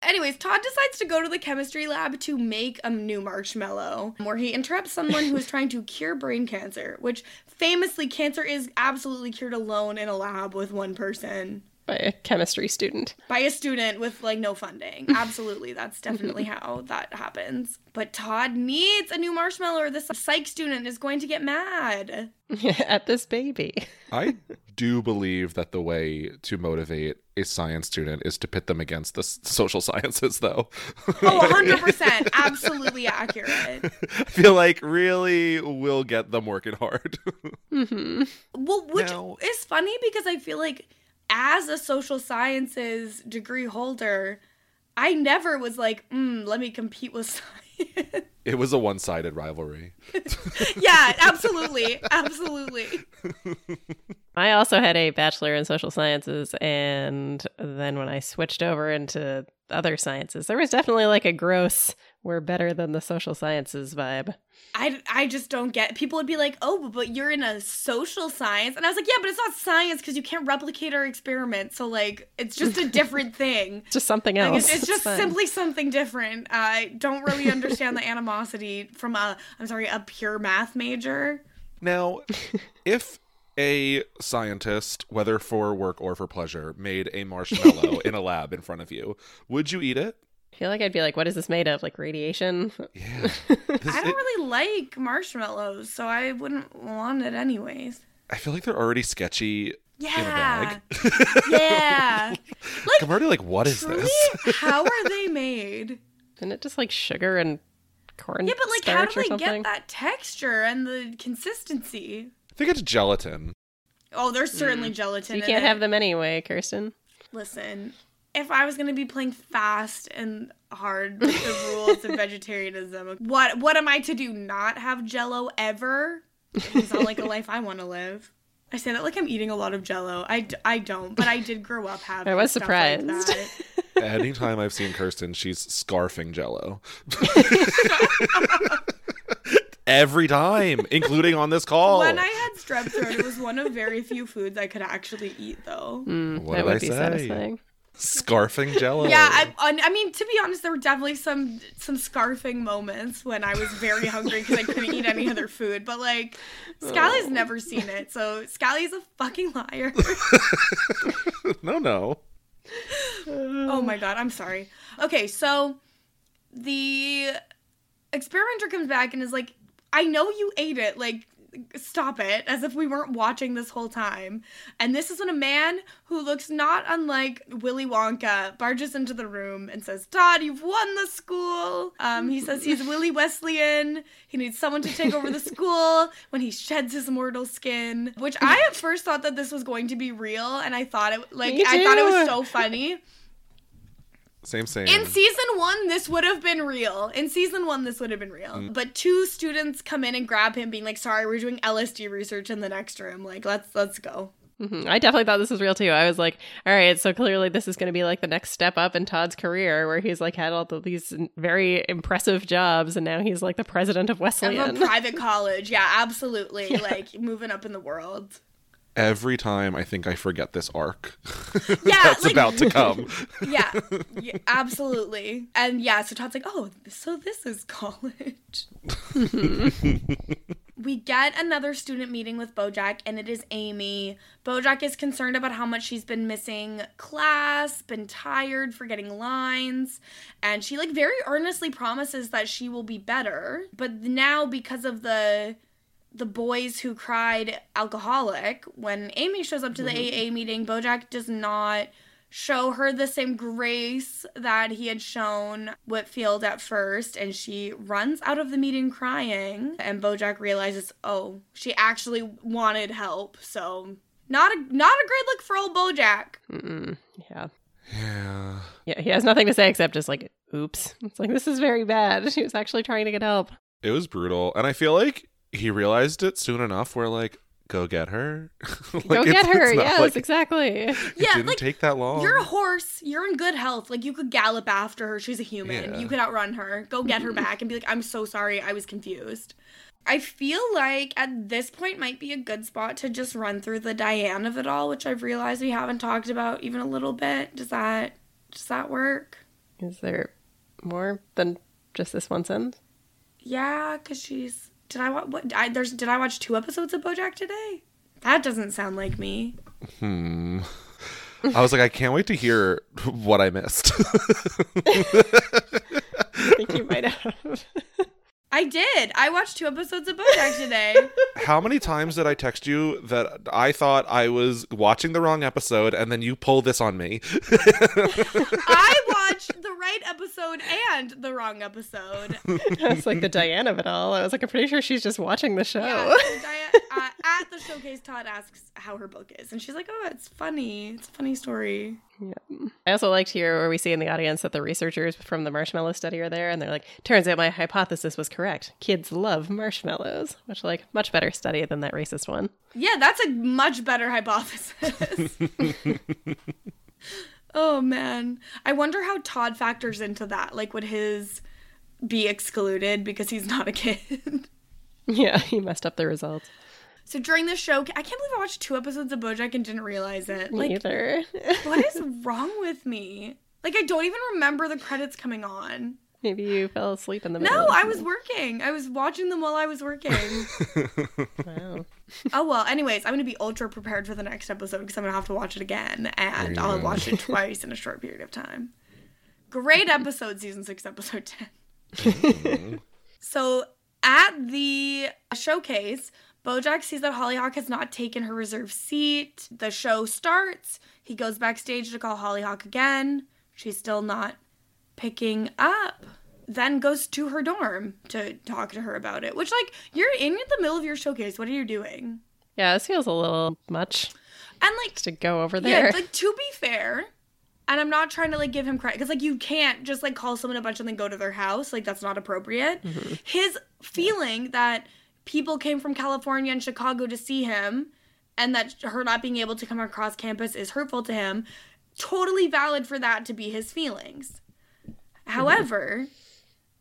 Anyways, Todd decides to go to the chemistry lab to make a new marshmallow, where he interrupts someone who is trying to cure brain cancer, which famously cancer is absolutely cured alone in a lab with one person By a chemistry student. by a student with like no funding. Absolutely, that's definitely how that happens. But Todd needs a new marshmallow or this psych student is going to get mad. At this baby. I do believe that the way to motivate a science student is to pit them against the s- social sciences, though. Oh, 100%. Absolutely accurate. I feel like really will get them working hard. Mm-hmm. Well, which Now- is funny because I feel like as a social sciences degree holder, I never was like, mm, let me compete with science. it was a one sided rivalry. yeah, absolutely. Absolutely. I also had a bachelor in social sciences, and then when I switched over into other sciences, there was definitely like a gross, we're better than the social sciences vibe. I, I just don't get People would be like, oh, but you're in a social science. And I was like, yeah, but it's not science because you can't replicate our experiment. So, like, it's just a different thing. Just something Like, else. it's, it's just fine. simply something different. I don't really understand the animosity from a, I'm sorry, a pure math major. Now, if a scientist, whether for work or for pleasure, made a marshmallow in a lab in front of you, would you eat it? I feel like I'd be like, what is this made of? Like radiation? Yeah. This- I don't it- really like marshmallows, so I wouldn't want it anyways. I feel like they're already sketchy in a Yeah. bag. Yeah. I'm already like, what is Truly, this? how are they made? Isn't it just like sugar and corn Yeah, but like, how do they get that texture and the consistency? I think it's gelatin. Oh, there's certainly mm. gelatin. You in can't it. have them anyway, Kirsten. Listen, if I was gonna be playing fast and hard with the rules of vegetarianism, what what am I to do? Not have Jello ever? It's not like a life I want to live. I say that like I'm eating a lot of Jello. I I don't, but I did grow up having. I was stuff like surprised. that. Anytime I've seen Kirsten, she's scarfing jello. Every time, including on this call. when I had had strep throat. It was one of very few foods I could actually eat, though. Mm, What that did would I be say? satisfying. Scarfing jello. Yeah, I, I mean, to be honest, there were definitely some some scarfing moments when I was very hungry because I couldn't eat any other food. But like, Scally's oh. never seen it, so Scally's a fucking liar. no, no. oh my god, I'm sorry. Okay, so the experimenter comes back and is like, I know you ate it. Like, stop it. As if we weren't watching this whole time. And this is when a man who looks not unlike Willy Wonka barges into the room and says, Todd, you've won the school. Um, he says he's Willy Wesleyan. He needs someone to take over the school when he sheds his mortal skin. Which I at first thought that this was going to be real. And I thought it, like, I thought it was so funny. Same, same. In season one, this would have been real. In season one, this would have been real. But two students come in and grab him, being like, "Sorry, we're doing LSD research in the next room. Like, let's let's go." Mhm. I definitely thought this was real too. I was like, all right, so clearly this is going to be like the next step up in Todd's career, where he's like had all the, these very impressive jobs, and now he's like the president of Of a private college, yeah, absolutely. Like moving up in the world. Every time I think I forget this arc Yeah, that's like- about to come. Yeah, yeah, absolutely. And yeah, so Todd's like, "Oh, so this is college." we get another student meeting with Bojack, and it is Amy. Bojack is concerned about how much she's been missing class, been tired, forgetting lines, and she like very earnestly promises that she will be better. But now, because of the the boys who cried alcoholic, when Amy shows up to the mm-hmm. AA meeting, Bojack does not show her the same grace that he had shown Whitfield at first, and she runs out of the meeting crying. And Bojack realizes, oh, she actually wanted help. So not a not a great look for old Bojack. Mm-mm. Yeah, Yeah. yeah. He has nothing to say except just like, oops. It's like this is very bad. She was actually trying to get help. It was brutal. And I feel like he realized it soon enough where like, go get her. Like, Go it's- get her. it's Yes, like- exactly. It Yeah, didn't like take that long. you're a horse. You're in good health. Like you could gallop after her. She's a human. Yeah. You could outrun her. Go get her back and be like, "I'm so sorry. I was confused." I feel like at this point might be a good spot to just run through the Diane of it all, which I've realized we haven't talked about even a little bit. Does that does that work? Is there more than just this one sentence? Yeah, cuz she's Did I watch what I there's did I watch two episodes of BoJack today? That doesn't sound like me. Hmm. I was like, I can't wait to hear what I missed. I think you might have. I did. I watched two episodes of BoJack today. How many times did I text you that I thought I was watching the wrong episode and then you pull this on me? I watched the right episode and the wrong episode. That's like the Diane of it all. I was like, I'm pretty sure she's just watching the show. Yeah, so Dia- uh, at the showcase, Todd asks how her book is, and she's like, "Oh, it's funny. It's a funny story." Yeah. I also liked here where we see in the audience that the researchers from the marshmallow study are there, and they're like, "Turns out my hypothesis was correct. Kids love marshmallows," which like much better study than that racist one. Yeah, that's a much better hypothesis. oh man, I wonder how Todd factors into that. Like, would his be excluded because he's not a kid? Yeah, he messed up the results. So during the show, I can't believe I watched two episodes of BoJack and didn't realize it. Me Like, either. what is wrong with me? Like, I don't even remember the credits coming on. Maybe you fell asleep in the middle. No, I was working. I was watching them while I was working. Wow. oh well. Anyways, I'm gonna be ultra prepared for the next episode because I'm gonna have to watch it again, and I'll have watched it twice in a short period of time. Great episode, season six, episode ten. so at the showcase, Bojack sees that Hollyhock has not taken her reserved seat. The show starts. He goes backstage to call Hollyhock again. She's still not picking up. Then goes to her dorm to talk to her about it. Which, like, you're in the middle of your showcase. What are you doing? Yeah, this feels a little much And like, to go over there. yeah, like to be fair, and I'm not trying to like give him credit because like you can't just like call someone a bunch and then go to their house. Like that's not appropriate. Mm-hmm. His feeling that people came from California and Chicago to see him, and that her not being able to come across campus is hurtful to him. Totally valid for that to be his feelings. However,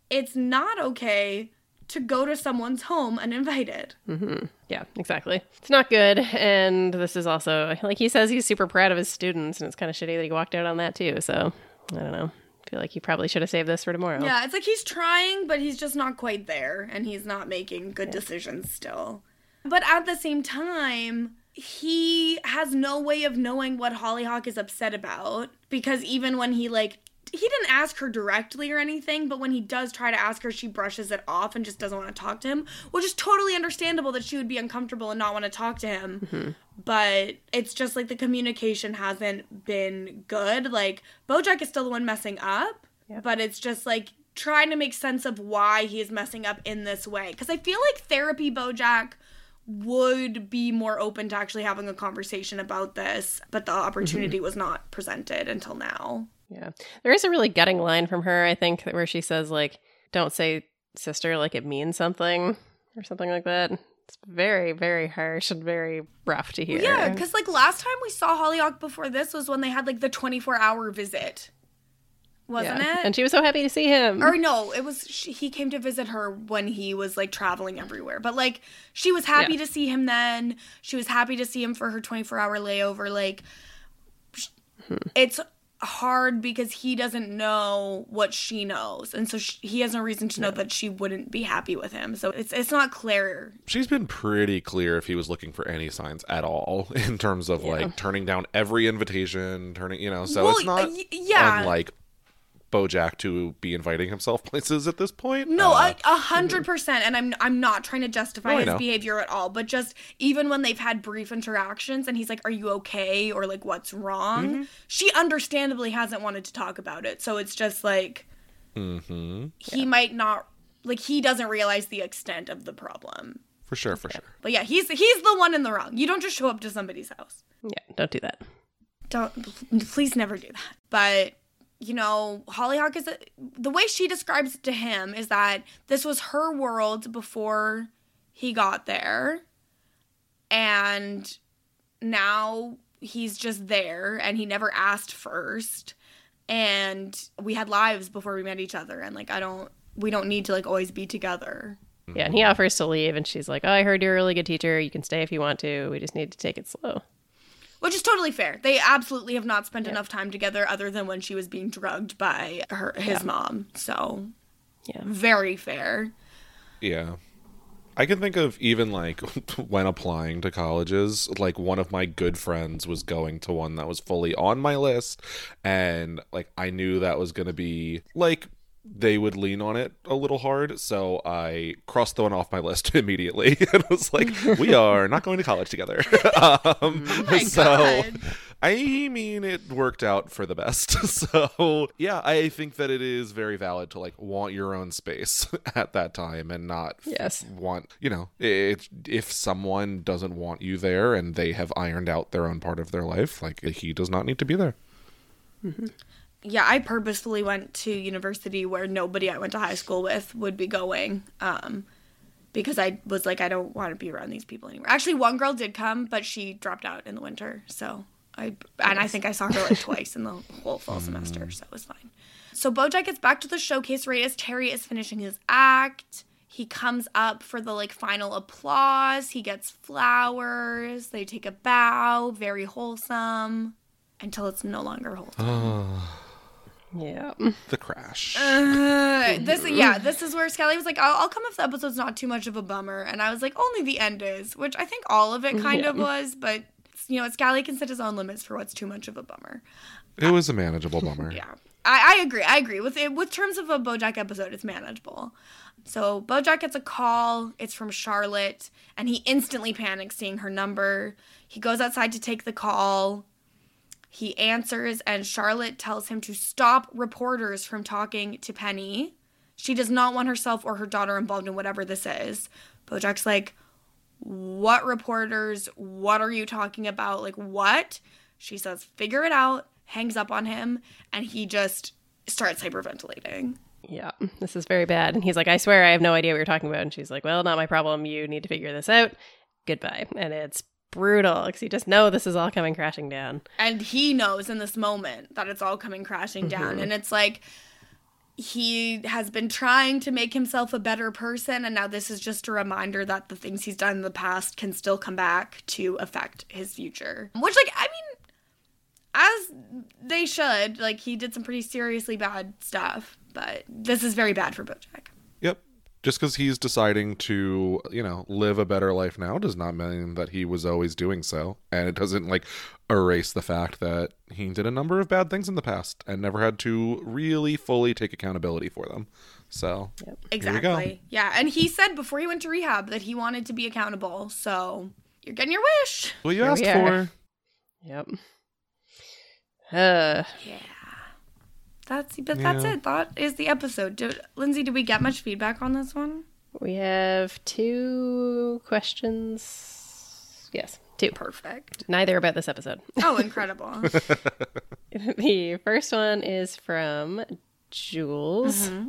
it's not okay to go to someone's home uninvited. Mm-hmm. Yeah, exactly. It's not good. And this is also, like he says, he's super proud of his students, and it's kind of shitty that he walked out on that too. So I don't know. Feel like he probably should have saved this for tomorrow. Yeah, it's like he's trying, but he's just not quite there, and he's not making good decisions still. But at the same time, he has no way of knowing what Hollyhock is upset about because even when he like he didn't ask her directly or anything, but when he does try to ask her, she brushes it off and just doesn't want to talk to him, which is totally understandable that she would be uncomfortable and not want to talk to him. Mm-hmm. But it's just like the communication hasn't been good. Like, Bojack is still the one messing up, Yep. but it's just like trying to make sense of why he is messing up in this way. Because I feel like therapy Bojack would be more open to actually having a conversation about this, but the opportunity was not presented until now. Yeah. There is a really gutting line from her, I think, where she says, like, don't say sister like it means something or something like that. It's very, very harsh and very rough to hear. Yeah, because like last time we saw Hollyhock before this was when they had like the 24 hour visit, wasn't Yeah. it? And she was so happy to see him. or no, it was she, he came to visit her when he was like traveling everywhere. But like she was happy Yeah. to see him then. She was happy to see him for her 24 hour layover. Like Hmm. it's hard because he doesn't know what she knows, and so sh he has no reason to know that she wouldn't be happy with him. So it's it's not clear. She's been pretty clear if he was looking for any signs at all in terms of like turning down every invitation, turning, you know, so Well, it's not y- yeah. unlike Bojack to be inviting himself places at this point. No, Uh, a a hundred percent, and I'm I'm not trying to justify No, his behavior at all, but just even when they've had brief interactions and he's like, "Are you okay?" or like, "What's wrong?" Mm-hmm. She understandably hasn't wanted to talk about it, so it's just like mhm. he might not like he doesn't realize the extent of the problem. for sure, for sure. But yeah, he's he's the one in the wrong. You don't just show up to somebody's house. yeah, don't do that. Don't please never do that. But you know, Hollyhock is a, the way she describes it to him is that this was her world before he got there, and now he's just there, and he never asked first, and we had lives before we met each other, and like I don't, we don't need to like always be together. Yeah, and he offers to leave, and she's like, "Oh, I heard you're a really good teacher. You can stay if you want to. We just need to take it slow." Which is totally fair. They absolutely have not spent enough time together other than when she was being drugged by her his mom. So, Yeah. very fair. Yeah. I can think of even like when applying to colleges, like one of my good friends was going to one that was fully on my list and like I knew that was going to be like they would lean on it a little hard, so I crossed the one off my list immediately and was like, "We are not going to college together." um, my so, God. I mean, it worked out for the best. so, yeah, I think that it is very valid to like want your own space at that time and not f- want, you know, it, if someone doesn't want you there and they have ironed out their own part of their life, like he does not need to be there. Yeah, I purposefully went to university where nobody I went to high school with would be going. Um, because I was like, I don't want to be around these people anymore. Actually, one girl did come, but she dropped out in the winter. So I, and I think I saw her like twice in the whole fall semester. So it was fine. So Bojack gets back to the showcase right as Terry is finishing his act. He comes up for the like final applause. He gets flowers. They take a bow. Very wholesome. Until it's no longer wholesome. Yeah. The crash. Uh, this yeah, this is where Scally was like, I'll, I'll come if the episode's not too much of a bummer, and I was like, only the end is, which I think all of it kind of was, but you know, Scally can set his own limits for what's too much of a bummer. it was a manageable bummer. Yeah, I, I agree. I agree with it. With terms of a BoJack episode, it's manageable. So BoJack gets a call. It's from Charlotte, and he instantly panics seeing her number. He goes outside to take the call. He answers, and Charlotte tells him to stop reporters from talking to Penny. She does not want herself or her daughter involved in whatever this is. Bojack's like, What reporters? What are you talking about? Like, what? She says, Figure it out, hangs up on him, and he just starts hyperventilating. Yeah. This is very bad. And he's like, I swear I have no idea what you're talking about. And she's like, Well, not my problem. You need to figure this out. Goodbye. And it's brutal because you just know this is all coming crashing down. And he knows in this moment that it's all coming crashing down. Mm-hmm. And it's like, he has been trying to make himself a better person and now this is just a reminder that the things he's done in the past can still come back to affect his future which like i mean as they should like he did some pretty seriously bad stuff but this is very bad for bojack. Just because he's deciding to, you know, live a better life now does not mean that he was always doing so. And it doesn't, like, erase the fact that he did a number of bad things in the past and never had to really fully take accountability for them. So, Here we go. exactly yeah and he said before he went to rehab that he wanted to be accountable so you're getting your wish what you Here asked for. Yep. Uh, yeah that's but that's Yeah. it that is the episode did, lindsay did we get much feedback on this one we have two questions. Yes, two. perfect Neither about this episode. oh incredible the first one is from Jules. Mm-hmm.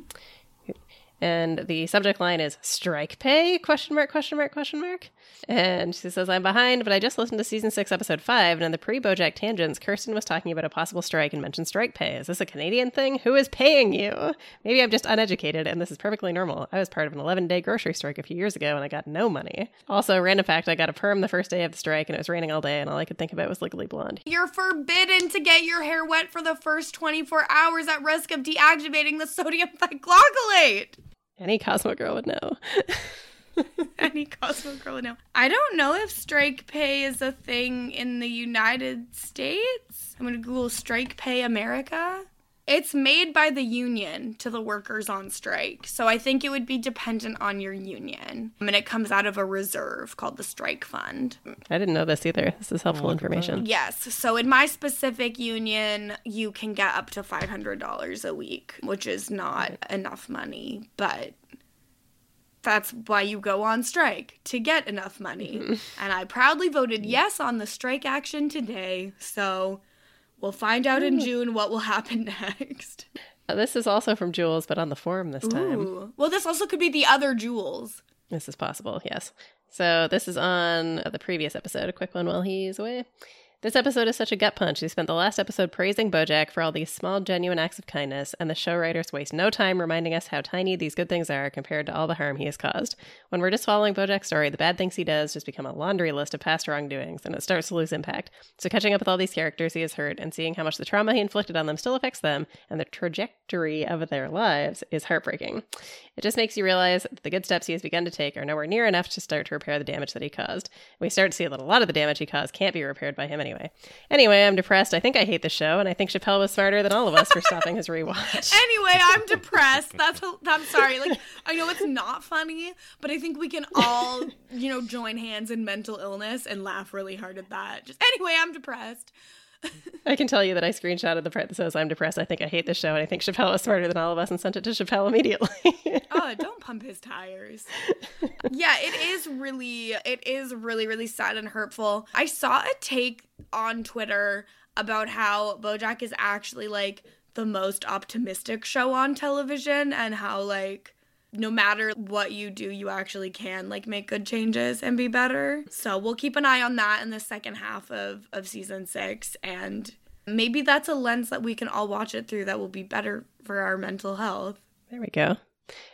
And the subject line is strike pay? Question mark, question mark, question mark. And she says, I'm behind, but I just listened to season six, episode five, and in the pre Bojack tangents, Kirsten was talking about a possible strike and mentioned strike pay. Is this a Canadian thing? Who is paying you? Maybe I'm just uneducated and this is perfectly normal. I was part of an 11 day grocery strike a few years ago and I got no money. Also, random fact, I got a perm the first day of the strike and it was raining all day and all I could think about was Legally Blonde. You're forbidden to get your hair wet for the first 24 hours at risk of deactivating the sodium thioglycolate. Any Cosmo girl would know. Any Cosmo girl know. I don't know if strike pay is a thing in the United States. I'm gonna Google strike pay America. It's made by the union to the workers on strike. So I think it would be dependent on your union. I mean, it comes out of a reserve called the strike fund. I didn't know this either. This is helpful information. Yes. So in my specific union, you can get up to $500 a week, which is not enough money, but that's why you go on strike to get enough money. and I proudly voted yes on the strike action today. So we'll find out in June what will happen next. Uh, This is also from Jules, but on the forum this time. Ooh. Well, this also could be the other Jules. This is possible, yes. So this is on the previous episode. A quick one while he's away. This episode is such a gut punch. We spent the last episode praising Bojack for all these small, genuine acts of kindness, and the show writers waste no time reminding us how tiny these good things are compared to all the harm he has caused. When we're just following Bojack's story, the bad things he does just become a laundry list of past wrongdoings, and it starts to lose impact. So catching up with all these characters he has hurt and seeing how much the trauma he inflicted on them still affects them and the trajectory of their lives is heartbreaking. It just makes you realize that the good steps he has begun to take are nowhere near enough to start to repair the damage that he caused. We start to see that a lot of the damage he caused can't be repaired by him anyway. Anyway, I'm depressed. I think I hate the show, and I think Chappelle was smarter than all of us for stopping his rewatch. Anyway, I'm depressed. That's I'm sorry. Like I know it's not funny, but I think we can all, you know, join hands in mental illness and laugh really hard at that. Just anyway, I'm depressed. I can tell you that I screenshotted the part that says I'm depressed. I think I hate the show, and I think Chappelle was smarter than all of us and sent it to Chappelle immediately. Oh, don't pump his tires. yeah, it is really it is really really sad and hurtful. I saw a take on Twitter about how BoJack is actually like the most optimistic show on television and how like no matter what you do, you actually can like make good changes and be better. So we'll keep an eye on that in the second half of of season 6 and maybe that's a lens that we can all watch it through that will be better for our mental health. There we go.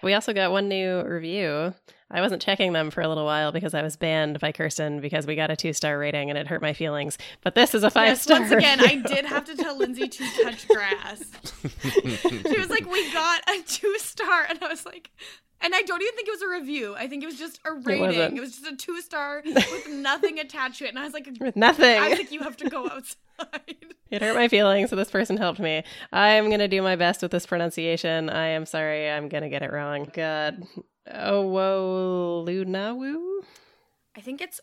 We also got one new review. I wasn't checking them for a little while because I was banned by Kirsten because we got a two star rating and it hurt my feelings. But this is a five Yes, star. once again, I did have to tell Lindsay to touch grass. she was like, "We got a two star," and I was like, and I don't even think it was a review. I think it was just a rating. wasn't. It, was just a two star with nothing attached to it, and I was like, with nothing. I was like, you have to go outside. It hurt my feelings, so this person helped me. I'm gonna do my best with this pronunciation. I am sorry, I'm gonna get it wrong. God, oh, Lunawu. I think it's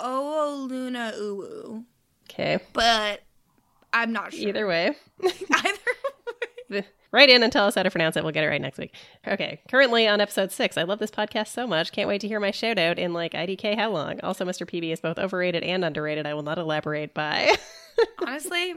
Oh Luna Uwu, Okay. but I'm not sure. Either way, Either way. write in and tell us how to pronounce it. We'll get it right next week. Okay. Currently on episode six. I love this podcast so much. Can't wait to hear my shout out in like IDK how long. Also, Mr. PB is both overrated and underrated. I will not elaborate. Bye. Honestly,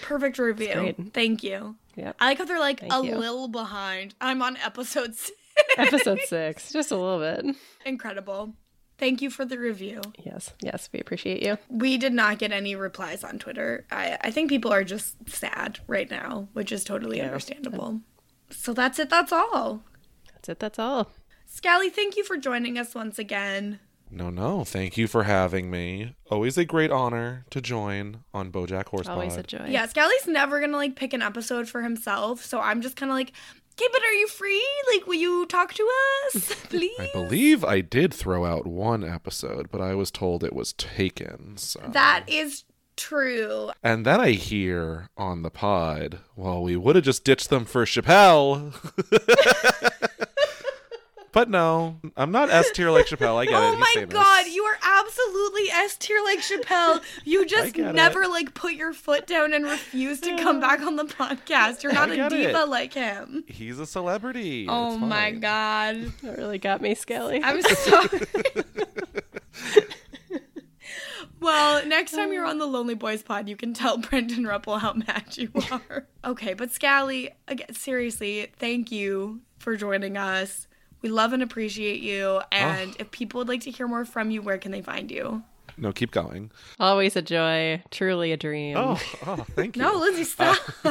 perfect review. Thank you. Yep. I like how they're like Thank a you. little behind. I'm on episode six. episode six. Just a little bit. Incredible. Thank you for the review. Yes. Yes. We appreciate you. We did not get any replies on Twitter. I, I think people are just sad right now, which is totally Yeah. understandable. So that's it. That's all. That's it. That's all. Scally, thank you for joining us once again. No, no. Thank you for having me. Always a great honor to join on BoJack Horsepod. Always a joy. Yeah, Scally's never gonna like pick an episode for himself, so I'm just kind of like, okay, but are you free? Like, will you talk to us, please? I believe I did throw out one episode, but I was told it was taken. So. That is true. And then I hear on the pod, well, we would have just ditched them for Chappelle. but no, I'm not S tier like Chappelle. I get it. Oh my famous. god, you are absolutely S tier like Chappelle. You just never it. like put your foot down and refuse to come back on the podcast. You're not a diva it. like him. He's a celebrity. Oh It's my fine. god. That really got me, Scally. I'm sorry. well, next time you're uh. on the Lonely Boys pod, you can tell Brendan Ruppel how mad you are. okay, but Scally, again, seriously, thank you for joining us. We love and appreciate you. Oh. And if people would like to hear more from you, where can they find you? No, keep going. Always a joy. Truly a dream. Oh, oh, thank you. No, Lindsay, uh, stop.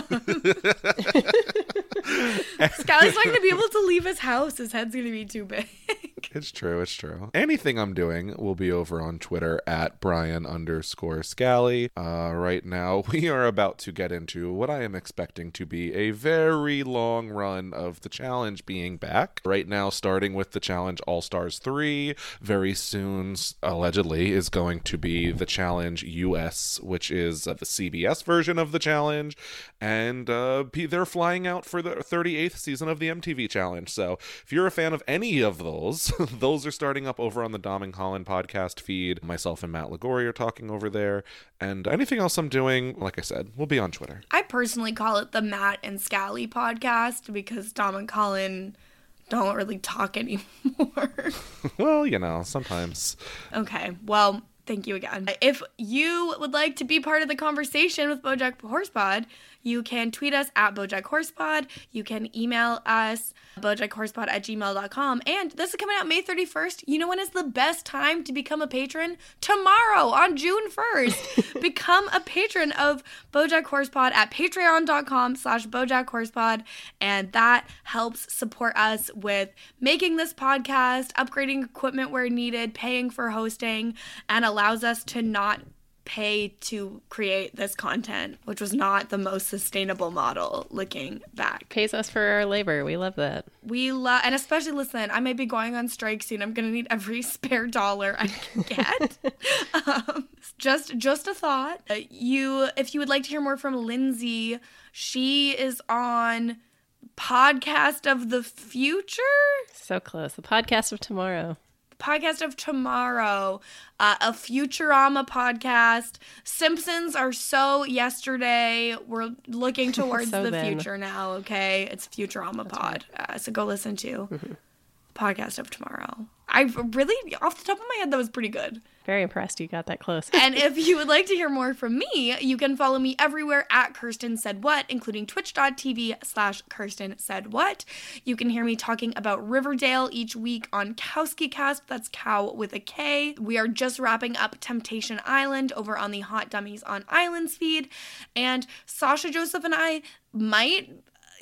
Scally's not going to be able to leave his house. His head's going to be too big. It's true. It's true. Anything I'm doing will be over on Twitter at Brian underscore Scally. Uh, right now, we are about to get into what I am expecting to be a very long run of the challenge being back. Right now, starting with the challenge All Stars 3. Very soon, allegedly, is going to be the challenge US, which is uh, the CBS version of the challenge. And uh, they're flying out for the 38th season of the MTV challenge. So if you're a fan of any of those, those are starting up over on the Dom and Colin podcast feed. Myself and Matt Lagori are talking over there. And anything else I'm doing, like I said, we'll be on Twitter. I personally call it the Matt and Scally podcast because Dom and Colin don't really talk anymore. well, you know, sometimes. okay, well, thank you again. If you would like to be part of the conversation with Bojack Horsepod, you can tweet us at Bojack Horsepod. You can email us, bojackhorsepod at gmail.com. And this is coming out May 31st. You know when is the best time to become a patron? Tomorrow on June 1st. become a patron of Bojack Horsepod at patreon.com slash Bojack Horsepod. And that helps support us with making this podcast, upgrading equipment where needed, paying for hosting, and allows us to not pay to create this content, which was not the most sustainable model looking back. Pays us for our labor. We love that. We love, and especially listen, I may be going on strike soon. I'm gonna need every spare dollar I can get. um, just, just a thought. Uh, you, if you would like to hear more from Lindsay, she is on podcast of the future So close. The podcast of tomorrow. Podcast of tomorrow, uh, a Futurama podcast. Simpsons are so yesterday. We're looking towards So the then. future now. Okay, it's Futurama pod. Uh, so go listen to Mm-hmm. podcast of tomorrow. I really, off the top of my head, that was pretty good. Very impressed you got that close. And if you would like to hear more from me, you can follow me everywhere at Kirsten Said What, including twitch.tv slash Kirsten Said What. You can hear me talking about Riverdale each week on Kowski Cast. That's cow with a K. We are just wrapping up Temptation Island over on the Hot Dummies on Islands feed. And Sasha Joseph and I might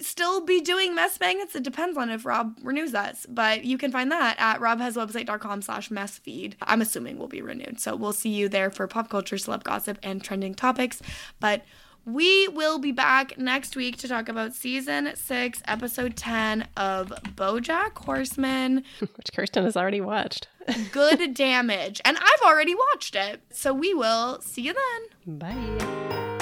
still be doing mess magnets. It depends on if Rob renews us. But you can find that at robhaswebsite.com slash mess feed. I'm assuming will be renewed. So we'll see you there for pop culture, celeb gossip, and trending topics. But we will be back next week to talk about season six, episode 10 of Bojack Horseman. Which Kirsten has already watched. Good damage. And I've already watched it. So we will see you then. Bye.